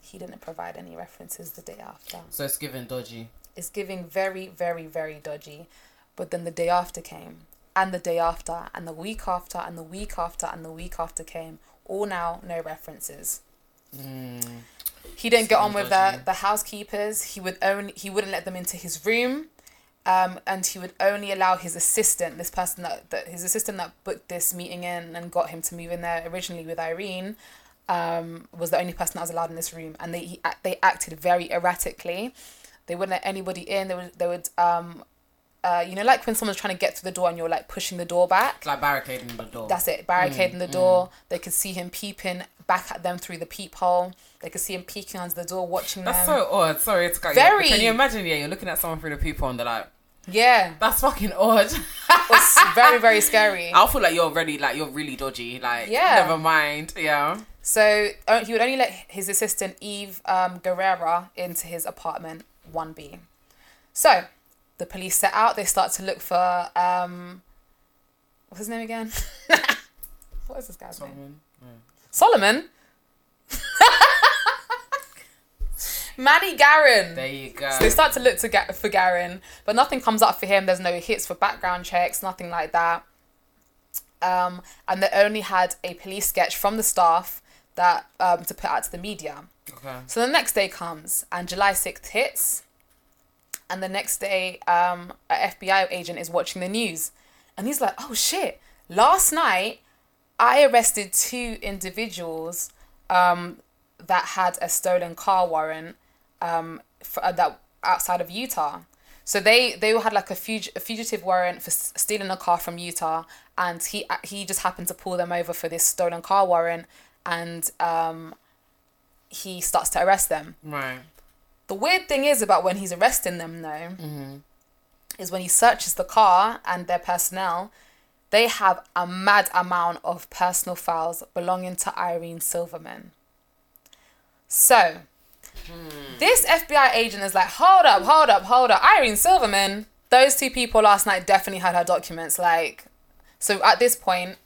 he didn't provide any references the day after. So it's giving dodgy. It's giving very, very, very dodgy. But then the day after came, and the day after, and the week after, and the week after, and the week after came. All now, no references. He didn't get on with the, the housekeepers. He would only he wouldn't let them into his room, um, and he would only allow his assistant, this person that, that his assistant that booked this meeting in and got him to move in there originally with Irene, um, was the only person that was allowed in this room, and they he, they acted very erratically. They wouldn't let anybody in. They would they would um, uh, you know, like when someone's trying to get through the door and you're like pushing the door back. It's like barricading the door. That's it, barricading the door. They could see him peeping back at them through the peephole. They could see him peeking under the door, watching them. That's them. so odd. Sorry, it's cut Very. You. Can you imagine? Yeah, you're looking at someone through the people and they're like, yeah, "That's fucking odd." it's very very scary. I'll feel like you're really like you're really dodgy. Like, Yeah. never mind. Yeah. So uh, he would only let his assistant Eve um, Guerrera into his apartment 1B. So the police set out. They start to look for um, what's his name again? what is this guy's name? Solomon. Solomon. Manny Guerin. There you go. So they start to look to get for Guerin, but nothing comes up for him. There's no hits for background checks, nothing like that. Um, and they only had a police sketch from the staff that um, to put out to the media. okay. So the next day comes, and July sixth hits, and the next day, um, a FBI agent is watching the news, and he's like, "Oh shit! Last night, I arrested two individuals um, that had a stolen car warrant um, for, uh, that outside of Utah. So they they had like a, fug- a fugitive warrant for s- stealing a car from Utah, and he uh, he just happened to pull them over for this stolen car warrant, and um, he starts to arrest them. Right. The weird thing is about when he's arresting them though, mm-hmm. is when he searches the car and their personnel, they have a mad amount of personal files belonging to Irene Silverman. So, hmm. this FBI agent is like, hold up, hold up, hold up. Irene Silverman, those two people last night definitely had her documents. Like, so at this point,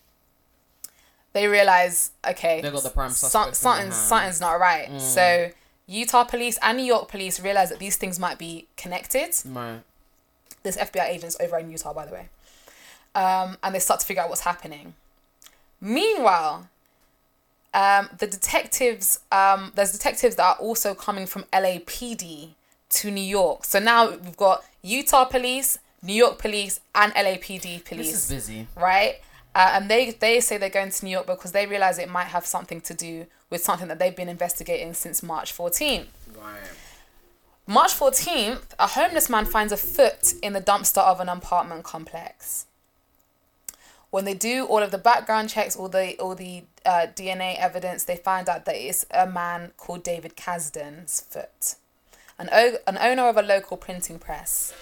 they realize, okay, They got the prime suspect something's, something's not right. So, mm. Utah police and New York police realize that these things might be connected Right. this FBI agent's over in Utah, by the way. Um, and they start to figure out what's happening. Meanwhile, um, the detectives, um, there's detectives that are also coming from LAPD to New York. So now we've got Utah police, New York police, and LAPD police This is busy. right? Uh, and they they say they're going to New York because they realize it might have something to do with something that they've been investigating since March 14th. Right. March 14th, a homeless man finds a foot in the dumpster of an apartment complex. When they do all of the background checks, all the all the uh, DNA evidence, they find out that it's a man called David Kazdin's foot, an o- an owner of a local printing press.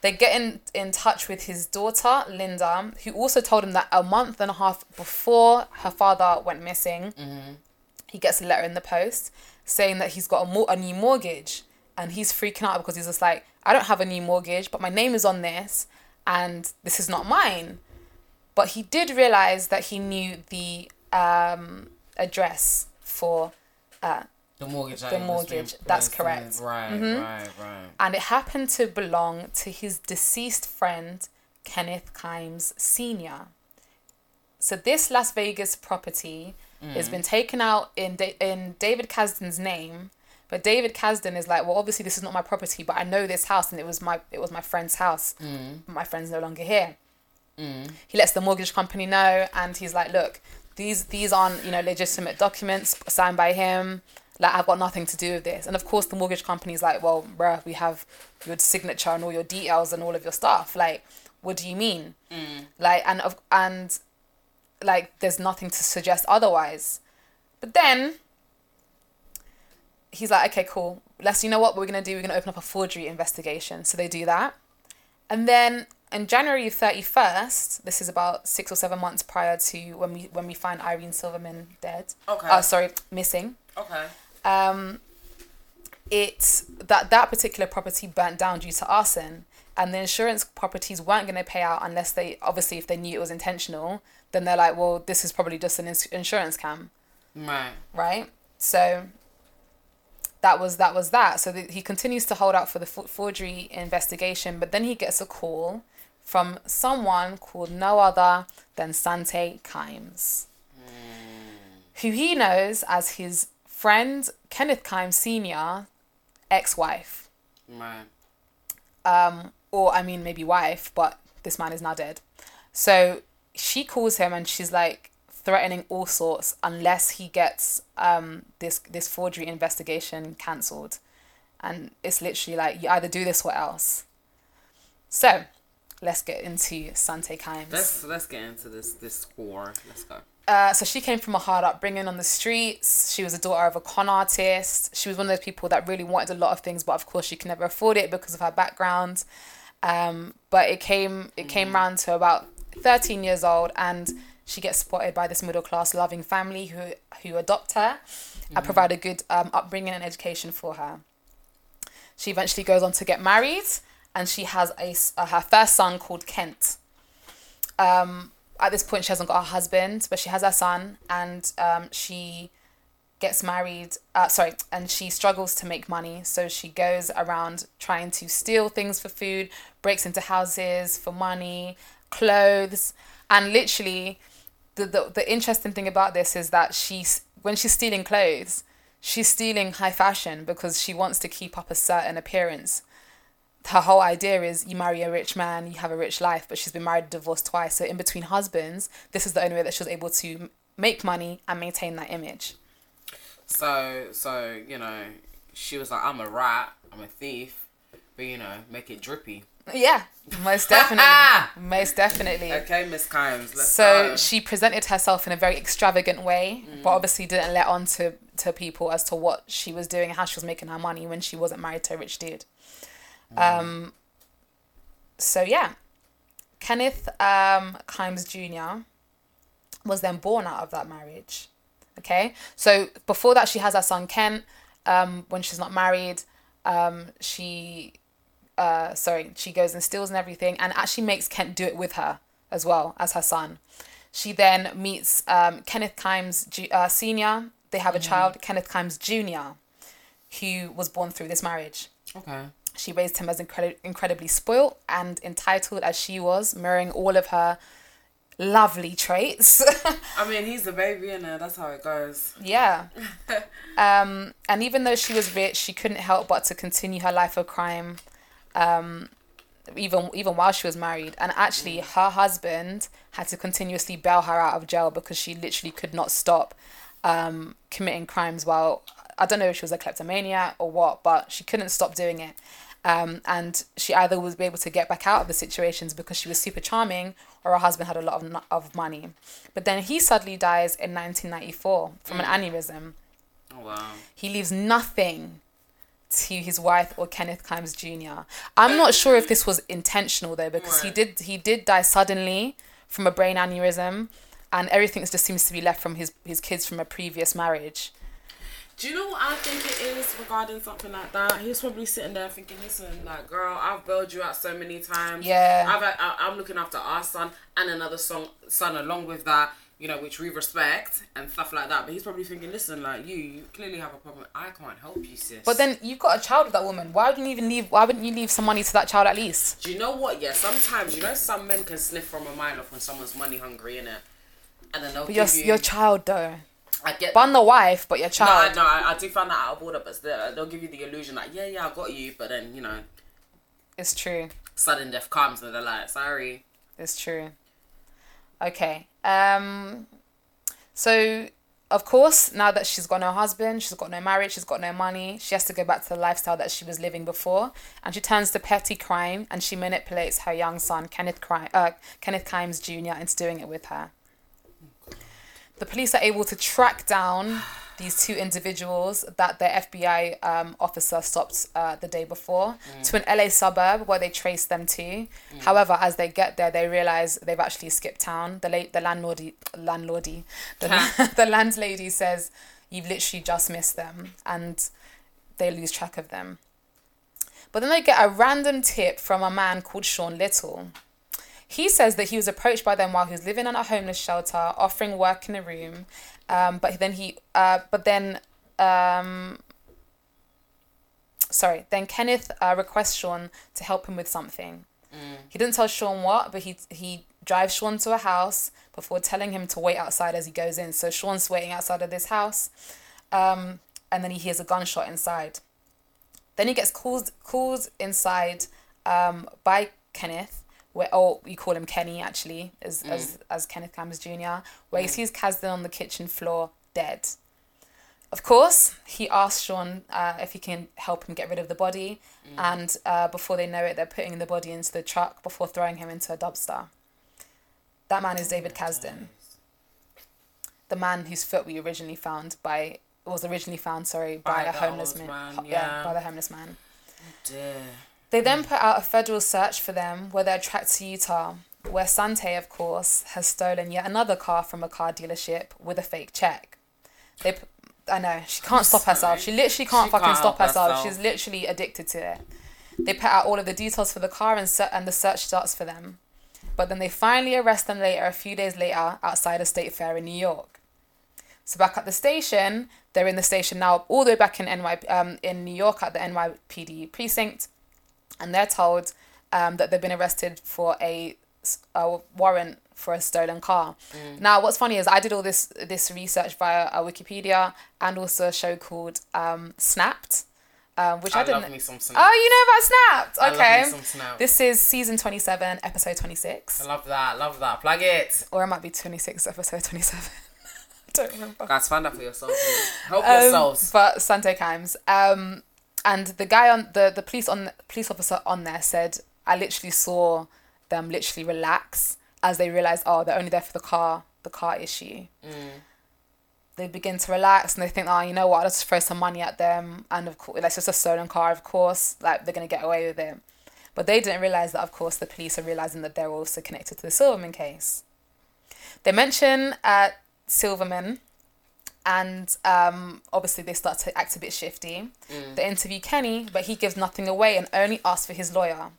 They get in, in touch with his daughter, Linda, who also told him that a month and a half before her father went missing, he gets a letter in the post saying that he's got a, a new mortgage. And he's freaking out because he's just like, I don't have a new mortgage, but my name is on this, and this is not mine. But he did realize that he knew the um, address for uh, The mortgage. The mortgage, that's correct. Right, Mhm. right, mm-hmm. right. and it happened to belong to his deceased friend Kenneth Kimes Sr. So this Las Vegas property has been taken out in da- in David Kazdin's name, but David Kazdin is like, well, obviously this is not my property, but I know this house and it was my it was my friend's house. My friend's no longer here. He lets the mortgage company know, and he's like, look, these these aren't you know legitimate documents signed by him. Like I've got nothing to do with this. And of course, the mortgage company's like, well, bruh, we have your signature and all your details and all of your stuff. Like, what do you mean? Like, and of and like, there's nothing to suggest otherwise. But then he's like, okay, cool. Let's, you know what we're gonna do? We're gonna open up a forgery investigation. So they do that, and then in January thirty first, this is about six or seven months prior to when we when we find Irene Silverman dead. Okay. Uh, sorry, missing. Okay. Um, it that that particular property burnt down due to arson, and the insurance properties weren't going to pay out unless they obviously if they knew it was intentional. Then they're like, well, this is probably just an ins- insurance scam Right. right? So that was that was that. So that he continues to hold out for the for- forgery investigation, but then he gets a call from someone called no other than Sante Kimes, who he knows as his friend Kenneth Kimes Senior, ex-wife, Right. um, or I mean maybe wife, but this man is now dead. So she calls him and she's like threatening all sorts unless he gets um this this forgery investigation cancelled, and it's literally like you either do this or else. So, let's get into Sante Kimes. Let's let's get into this this score. Let's go. Uh, so she came from a hard upbringing on the streets. She was a daughter of a con artist. She was one of those people that really wanted a lot of things, but of course she could never afford it because of her background. Um, but it came it came round to about thirteen years old, and she gets spotted by this middle class loving family who who adopt her and provide a good um, upbringing and education for her. She eventually goes on to get married, and she has a uh, her first son called Kent um, at this point she hasn't got a husband, but she has her son, and um, she gets married. Uh, sorry, and she struggles to make money, so she goes around trying to steal things for food, breaks into houses for money, clothes, and literally, the the, the interesting thing about this is that she's when she's stealing clothes, she's stealing high fashion because she wants to keep up a certain appearance her whole idea is you marry a rich man, you have a rich life, but she's been married and divorced twice. So in between husbands, this is the only way that she was able to make money and maintain that image. So so you know, she was like, I'm a rat, I'm a thief, but you know, make it drippy. Yeah, most definitely, most definitely. Okay, Miss Kimes. Let's So go. she presented herself in a very extravagant way, mm-hmm. but obviously didn't let on to, to people as to what she was doing and how she was making her money when she wasn't married to a rich dude. Um, so yeah, Kenneth um, Kimes Jr. was then born out of that marriage. Okay, so before that, she has her son Kent. Um, when she's not married, um, she uh, sorry, she goes and steals and everything, and actually makes Kent do it with her as well as her son. She then meets um, Kenneth Kimes Ju- uh, Senior. They have a child, Kenneth Kimes Junior, who was born through this marriage. Okay. She raised him as incredi- incredibly spoilt and entitled as she was, mirroring all of her lovely traits. I mean, he's the baby, and that's how it goes. yeah. Um, and even though she was rich, she couldn't help but to continue her life of crime, um, even even while she was married. And actually, her husband had to continuously bail her out of jail because she literally could not stop um, committing crimes. While I don't know if she was a kleptomaniac or what, but she couldn't stop doing it. Um, and she either was able to get back out of the situations because she was super charming, or her husband had a lot of of money. But then he suddenly dies in 1994 from an aneurysm. Oh wow. He leaves nothing to his wife or Kenneth Kimes Jr. I'm not sure if this was intentional though, because he did he did die suddenly from a brain aneurysm, and everything just seems to be left from his his kids from a previous marriage. Do you know what I think it is regarding something like that? He's probably sitting there thinking, "Listen, like, girl, I've bailed you out so many times. Yeah. I've, I, I'm looking after our son and another son, son along with that. you know, which we respect and stuff like that. But he's probably thinking, listen, like you, you clearly have a problem. I can't help you, sis. But then you've got a child with that woman. Why wouldn't you even leave? Why wouldn't you leave some money to that child at least? do you know what? Yeah, sometimes you know some men can sniff from a mile off when someone's money hungry, innit? And then they'll But your you. your child though. I get. But the wife, but your no, child. no, I, I do find that out of order, but still, they'll give you the illusion like, yeah, yeah, I got you, but then you know, It's true. sudden death comes and they're like, sorry. It's true. Okay. Um. So, of course, now that she's got no husband, she's got no marriage, she's got no money, she has to go back to the lifestyle that she was living before, and she turns to petty crime and she manipulates her young son, Kenneth Crime, uh, Kenneth Kimes Jr., into doing it with her. The police are able to track down these two individuals that the FBI um, officer stopped uh, the day before to an LA suburb where they trace them to. However, as they get there, they realize they've actually skipped town. The late the landlordy landlordy the, the landlady says you've literally just missed them, and they lose track of them. But then they get a random tip from a man called Sean Little. He says that he was approached by them while he was living in a homeless shelter, offering work in a room. Um, but then he, uh, but then, um, sorry, then Kenneth uh, requests Sean to help him with something. He didn't tell Sean what, but he he drives Sean to a house before telling him to wait outside as he goes in. So Sean's waiting outside of this house, um, and then he hears a gunshot inside. Then he gets called called inside um, by Kenneth, where oh we call him Kenny actually, as as as Kenneth Campbell Jr., where he sees Kazdin on the kitchen floor dead. Of course, he asks Sean uh, if he can help him get rid of the body, and uh, before they know it, they're putting the body into the truck before throwing him into a dumpster. That man is David Kazdin, the man whose foot we originally found by was originally found sorry by, By a homeless man, man, yeah. yeah. by the homeless man. Oh Dear. They then put out a federal search for them where they're tracked to Utah, where Sante, of course, has stolen yet another car from a car dealership with a fake check. They, I know, she can't stop herself. She literally can't She fucking can't stop herself. herself. She's literally addicted to it. They put out all of the details for the car and, ser- and the search starts for them. But then they finally arrest them later, a few days later, outside a state fair in New York. So back at the station, they're in the station now, all the way back in NY, um, in New York at the NYPD precinct, and they're told um, that they've been arrested for a, a warrant for a stolen car. Now, what's funny is I did all this this research via uh, Wikipedia and also a show called um, Snapped, um, which I, I didn't. love me some snap. Oh, you know about Snapped? Okay. me some snap. This is season twenty seven, episode twenty six, I love that. Love that. Plug it. or it might be twenty six, episode twenty seven. I don't remember. Guys, find out for yourselves. innit? Help Um, yourselves. But Sante Kimes. Um, and the guy on the the police on police officer on there said, I literally saw them literally relax as they realized, oh, they're only there for the car, the car issue. They begin to relax and they think, oh, you know what? Let's just throw some money at them, and of course, that's just a stolen car. Of course, like they're gonna get away with it. But they didn't realize that, of course, the police are realizing that they're also connected to the Silverman case. They mention uh, Silverman and um, obviously they start to act a bit shifty. They interview Kenny, but he gives nothing away and only asks for his lawyer.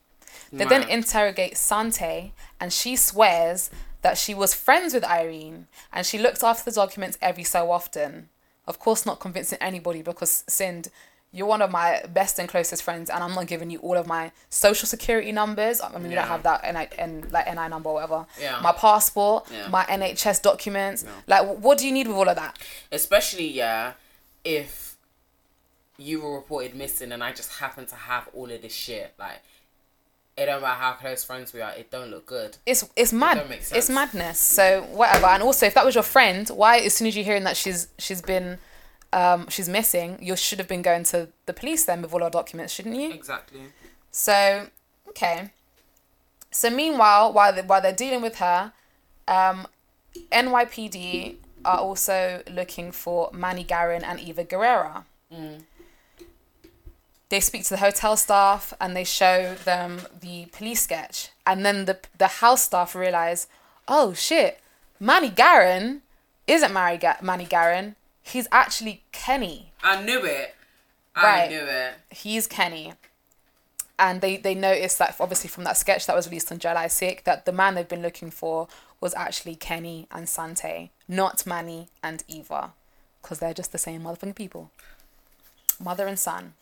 They then interrogate Sante, and she swears that she was friends with Irene and she looked after the documents every so often. Of course, not convincing anybody because Sind, you're one of my best and closest friends, and I'm not giving you all of my social security numbers. I mean, we don't have that NI, N, like NI number or whatever. Yeah. My passport, Yeah. my NHS documents. No. Like, what do you need with all of that? Especially, yeah, if you were reported missing and I just happen to have all of this shit. Like, it don't matter how close friends we are, it don't look good. it's it's mad. make It's madness. So whatever. And also, if that was your friend, why as soon as you're hearing that she's she's been um she's missing, you should have been going to the police then with all our documents, shouldn't you? Exactly. So okay. So meanwhile, while they, while they're dealing with her, um, NYPD are also looking for Manny Guerin and Eva Guerrera. They speak to the hotel staff and they show them the police sketch, and then the the house staff realize, oh shit, Manny Guerin isn't Mary Ga- Manny Guerin. He's actually Kenny. I knew it. I Right. knew it. He's Kenny. and they they noticed that obviously from that sketch that was released on July 6th that the man they've been looking for was actually Kenny and Sante, not Manny and Eva, because they're just the same motherfucking people, mother and son.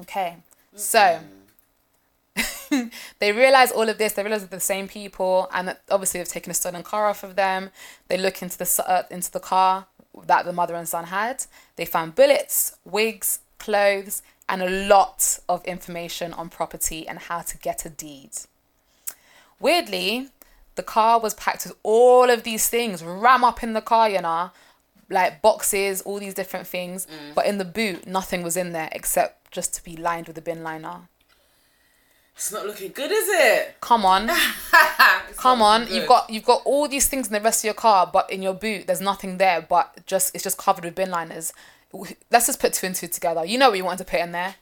Okay, so they realize all of this. They realize they're the same people, and obviously they've taken a stolen car off of them. They look into the uh, into the car that the mother and son had. They found bullets, wigs, clothes, and a lot of information on property and how to get a deed. Weirdly, the car was packed with all of these things, ram up in the car, you know, like boxes, all these different things. But in the boot, nothing was in there except just to be lined with a bin liner. It's not looking good, is it? Come on, come on. looking You've got you've got all these things in the rest of your car, but in your boot, there's nothing there. But just it's just covered with bin liners. Let's just put two and two together. You know what you wanted to put in there.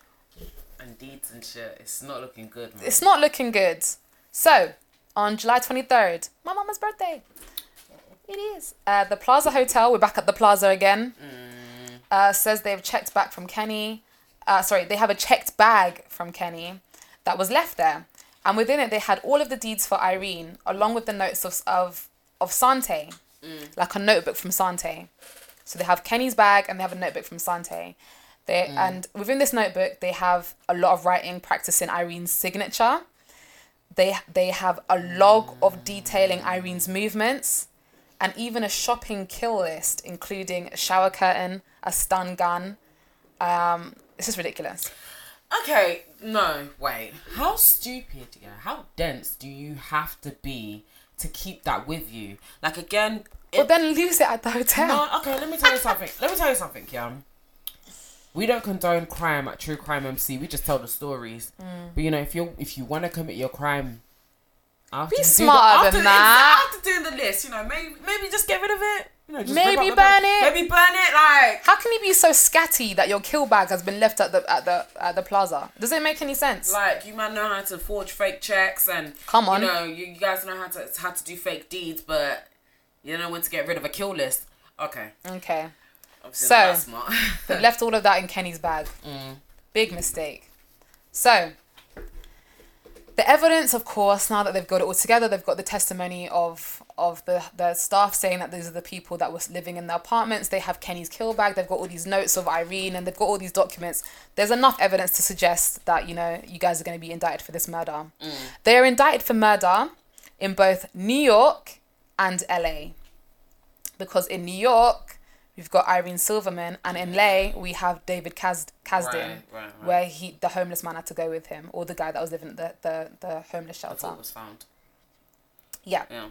and deeds and shit. It's not looking good, man. It's not looking good. So, on July 23rd, my mama's birthday. It is. Uh, the Plaza Hotel, we're back at the Plaza again, uh, says they've checked back from Kenny. Uh, sorry, they have a checked bag from Kenny that was left there. And within it, they had all of the deeds for Irene, along with the notes of, of, of Sante, like a notebook from Sante. So they have Kenny's bag and they have a notebook from Sante. They, And within this notebook, they have a lot of writing practicing Irene's signature. They they have a log of detailing Irene's movements, and even a shopping kill list, including a shower curtain, a stun gun. Um, it's just ridiculous. Okay, no, wait. How stupid, yeah? How dense do you have to be to keep that with you? Like again, But it, then lose it at the hotel. no. Okay, let me tell you something. let me tell you something, yeah. We don't condone crime at True Crime MC. We just tell the stories. Mm. But you know, if you if you want to commit your crime, after Be do the- after than the- that. After doing the list, you know, maybe maybe just get rid of it. You know, Maybe burn it. Maybe burn it. Like How can you be so scatty that your kill bag has been left at the at the at the plaza? Does it make any sense? Like you man know how to forge fake checks and Come on. you know you, you guys know how to how to do fake deeds, but you know when to get rid of a kill list. Okay, Okay. obviously So- not that smart. They left all of that in Kenny's bag. Mm. Big mistake. So, the evidence, of course, now that they've got it all together, they've got the testimony of of the, the staff saying that these are the people that were living in the apartments. They have Kenny's kill bag. They've got all these notes of Irene, and they've got all these documents. There's enough evidence to suggest that you know you guys are going to be indicted for this murder. Mm. They are indicted for murder in both New York and LA, because in New York we've got Irene Silverman, and in LA we have David Kaz- Kazdin, Right, right, right. where he the homeless man had to go with him, or the guy that was living at the the, the homeless shelter. was found. Yeah, Yeah.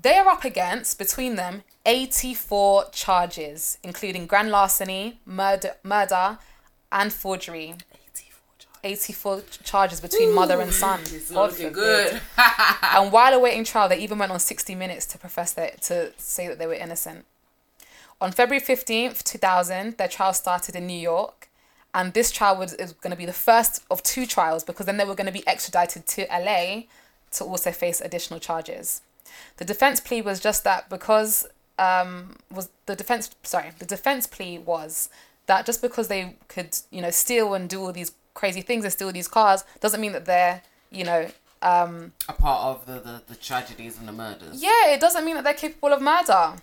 They are up against between them eighty four charges, including grand larceny, murder, murder, and forgery. 84 charges between mother and son. God looking good. and while awaiting trial, they even went on 60 Minutes to profess that to say that they were innocent. On February 15th, 2000, their trial started in New York. And this trial was, is going to be the first of two trials because then they were going to be extradited to LA to also face additional charges. The defense plea was just that because um, was the defense sorry the defense plea was that just because they could you know steal and do all these crazy things and steal these cars doesn't mean that they're you know um, A part of the, the, the tragedies and the murders. yeah, it doesn't mean that they're capable of murder.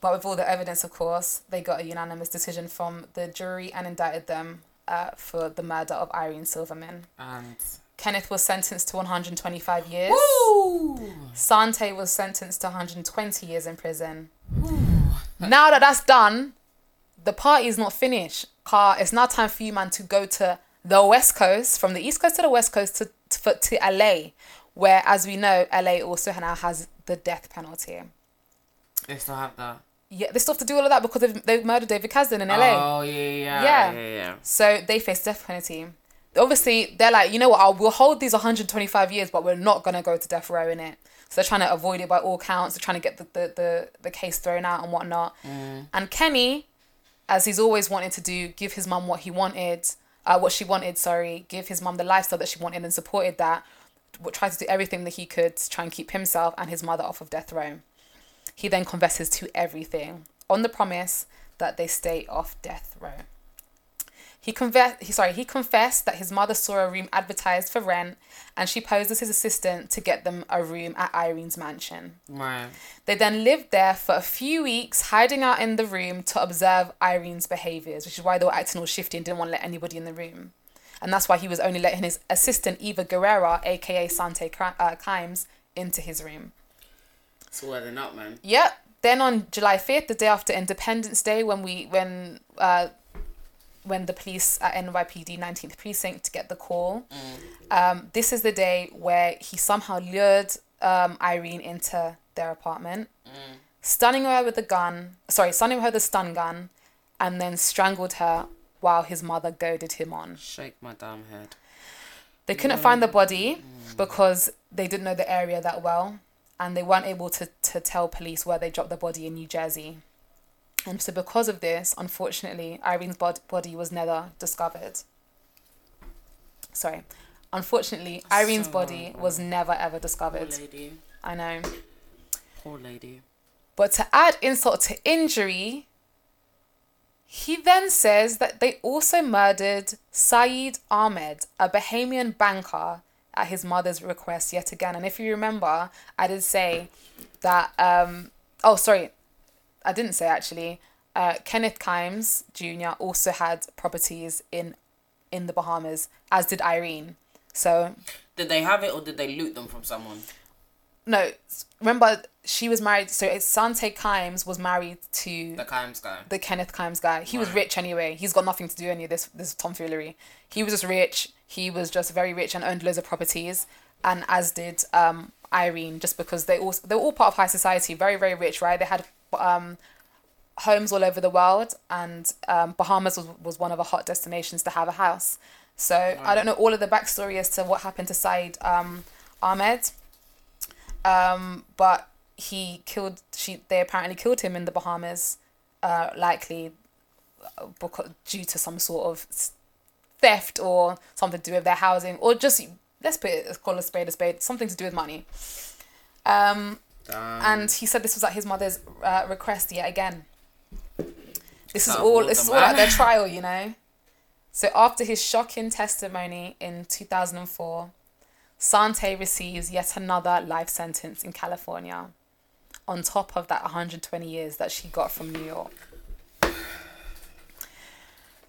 But with all the evidence, of course, they got a unanimous decision from the jury and indicted them uh, for the murder of Irene Silverman. And Kenneth was sentenced to 125 years. Woo! Sante was sentenced to 120 years in prison. now that that's done, the party is not finished. Car, it's now time for you, man, to go to the West Coast, from the East Coast to the West Coast to, to, to LA, where, as we know, LA also now has the death penalty. They still have that. Yeah, they still have to do all of that because they've, they've murdered David Kazdin in LA. Oh yeah, yeah, Yeah. yeah, yeah. So they face death penalty. Obviously, they're like, you know what, I'll, we'll hold these 125 years, but we're not going to go to death row in it. So they're trying to avoid it by all counts. They're trying to get the, the, the, the case thrown out and whatnot. And Kenny, as he's always wanted to do, give his mum what he wanted, uh, what she wanted, sorry, give his mum the lifestyle that she wanted and supported that, tried to do everything that he could to try and keep himself and his mother off of death row. He then confesses to everything on the promise that they stay off death row. He confessed. He sorry. He confessed that his mother saw a room advertised for rent, and she posed as his assistant to get them a room at Irene's mansion. Right. They then lived there for a few weeks, hiding out in the room to observe Irene's behaviors, which is why they were acting all shifty and didn't want to let anybody in the room. And that's why he was only letting his assistant Eva Guerrera, aka Sante uh, Kimes, into his room. It's all adding up, man. Yep. Then on July fifth, the day after Independence Day, when we when uh, when the police at NYPD nineteenth precinct get the call, um, this is the day where he somehow lured um, Irene into their apartment, stunning her with a gun. Sorry, stunning her with a stun gun, and then strangled her while his mother goaded him on. Shake my damn head. They couldn't find the body because they didn't know the area that well and they weren't able to, to tell police where they dropped the body in New Jersey. And so, because of this, unfortunately, Irene's bod- body was never discovered. Sorry. Unfortunately, That's Irene's so body was never ever Poor discovered. lady. I know. Poor lady. But to add insult to injury, he then says that they also murdered Saeed Ahmed, a Bahamian banker, at his mother's request yet again. And if you remember, I did say that. Um, oh, sorry, I didn't say actually. Uh, Kenneth Kimes Jr. also had properties in in the Bahamas, as did Irene. So Did they have it or did they loot them from someone? no, remember she was married. So it's Sante Kimes was married to The Kimes guy. the Kenneth Kimes guy. He was rich anyway. He's got nothing to do with any of this this tomfoolery. He was just rich. He was just very rich and owned loads of properties, and as did um Irene, just because they all they were all part of high society, very very rich, right? They had um homes all over the world, and um, Bahamas was was one of the hot destinations to have a house. So I don't know all of the backstory as to what happened to Said um, Ahmed, um, but he killed. She they apparently killed him in the Bahamas, uh, likely uh, because due to some sort of theft or something to do with their housing, or just let's put it call a spade a spade, something to do with money. Um, Damn. and he said this was at his mother's uh, request yet again. This is all. This is all at their trial, you know. So after his shocking testimony in two thousand and four, Sante receives yet another life sentence in California, on top of that one hundred twenty years that she got from New York.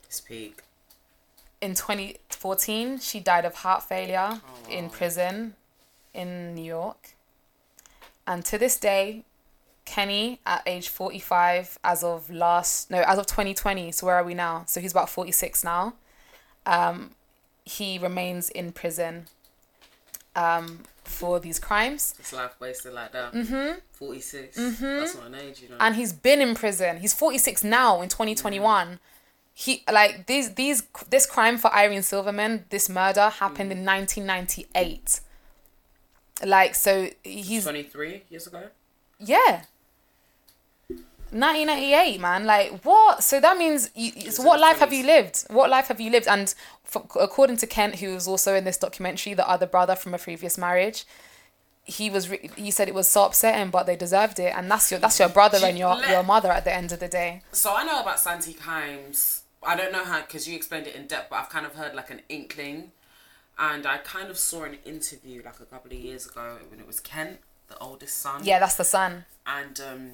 Speak. In twenty fourteen, she died of heart failure Oh, in prison in New York. And to this day, Kenny at age 45 as of last no as of 2020 so where are we now so he's about 46 now um he remains in prison um for these crimes It's life wasted like that. Mm-hmm. 46. That's not an age, you know. and he's been in prison he's 46 now in 2021 he like these these this crime for Irene Silverman this murder happened in 1998 like so he's 23 years ago? Yeah. 1998, man. Like what? So that means you. So what life have you lived? What life have you lived? And f according to Kent, who was also in this documentary, the other brother from a previous marriage, he was. Re- he said it was so upsetting, but they deserved it, and that's your that's your brother and your Let- your mother at the end of the day. So I know about Sante Kimes. I don't know how, because you explained it in depth, but I've kind of heard like an inkling. And I kind of saw an interview like a couple of years ago when it was Kent, the oldest son. Yeah, that's the son. And um,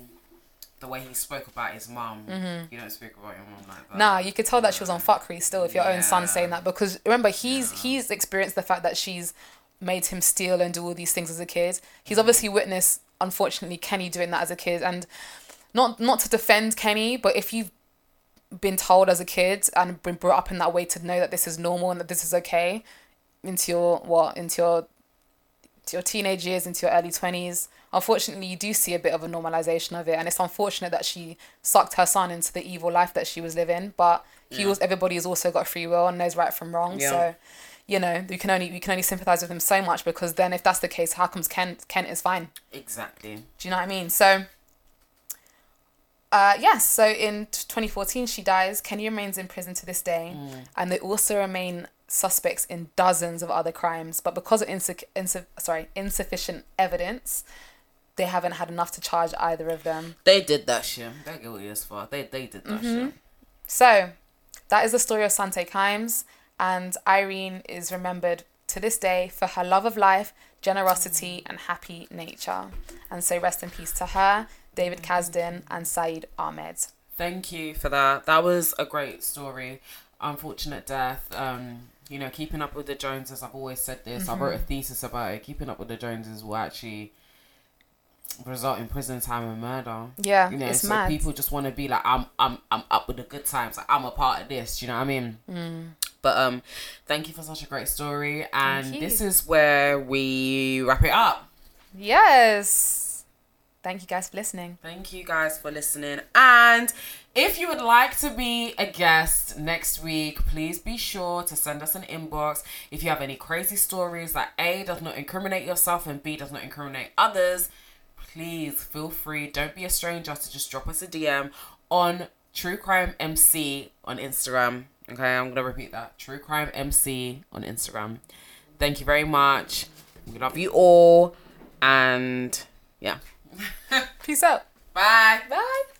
the way he spoke about his mum. You don't speak about your mum like that. Nah, you could tell that she was on fuckery still if your own son Yeah. saying that because remember he's he's experienced the fact that she's made him steal and do all these things as a kid. He's Mm. obviously witnessed unfortunately Kenny doing that as a kid and not not to defend Kenny, but if you've been told as a kid and been brought up in that way to know that this is normal and that this is okay into your what into your your teenage years into your early 20s unfortunately you do see a bit of a normalization of it and it's unfortunate that she sucked her son into the evil life that she was living but he Yeah. was everybody has also got free will and knows right from wrong Yeah. so you know we can only we can only sympathize with him so much because then if that's the case how comes kent kent is fine Exactly. do you know what I mean? So, uh, yes, so in 2014, she dies. Kenny remains in prison to this day, and they also remain suspects in dozens of other crimes. But because of insu- insu- sorry, insufficient evidence, they haven't had enough to charge either of them. They did that shit. They're guilty as fuck. They, they did that Mm-hmm. shit. So, that is the story of Sante Kimes, and Irene is remembered to this day for her love of life, generosity, and happy nature. And so rest in peace to her, David Kazdin, and Saeed Ahmed. Thank you for that. That was a great story. Unfortunate death. Um, you know, keeping up with the Joneses. I've always said this. I wrote a thesis about it. Keeping up with the Joneses will actually result in prison time and murder. Yeah, You know, it's so mad. people just want to be like, I'm, I'm, I'm up with the good times. Like, I'm a part of this. You know what I mean? Mm. But um, thank you for such a great story. And this is where we wrap it up. Yes. Thank you guys for listening. Thank you guys for listening. And if you would like to be a guest next week, please be sure to send us an inbox. If you have any crazy stories that A does not incriminate yourself and B does not incriminate others, please feel free. Don't be a stranger to just drop us a DM on True Crime MC on Instagram. Okay, I'm gonna repeat that. True Crime MC on Instagram. Thank you very much. We love you all. And yeah. Peace out. Bye. Bye.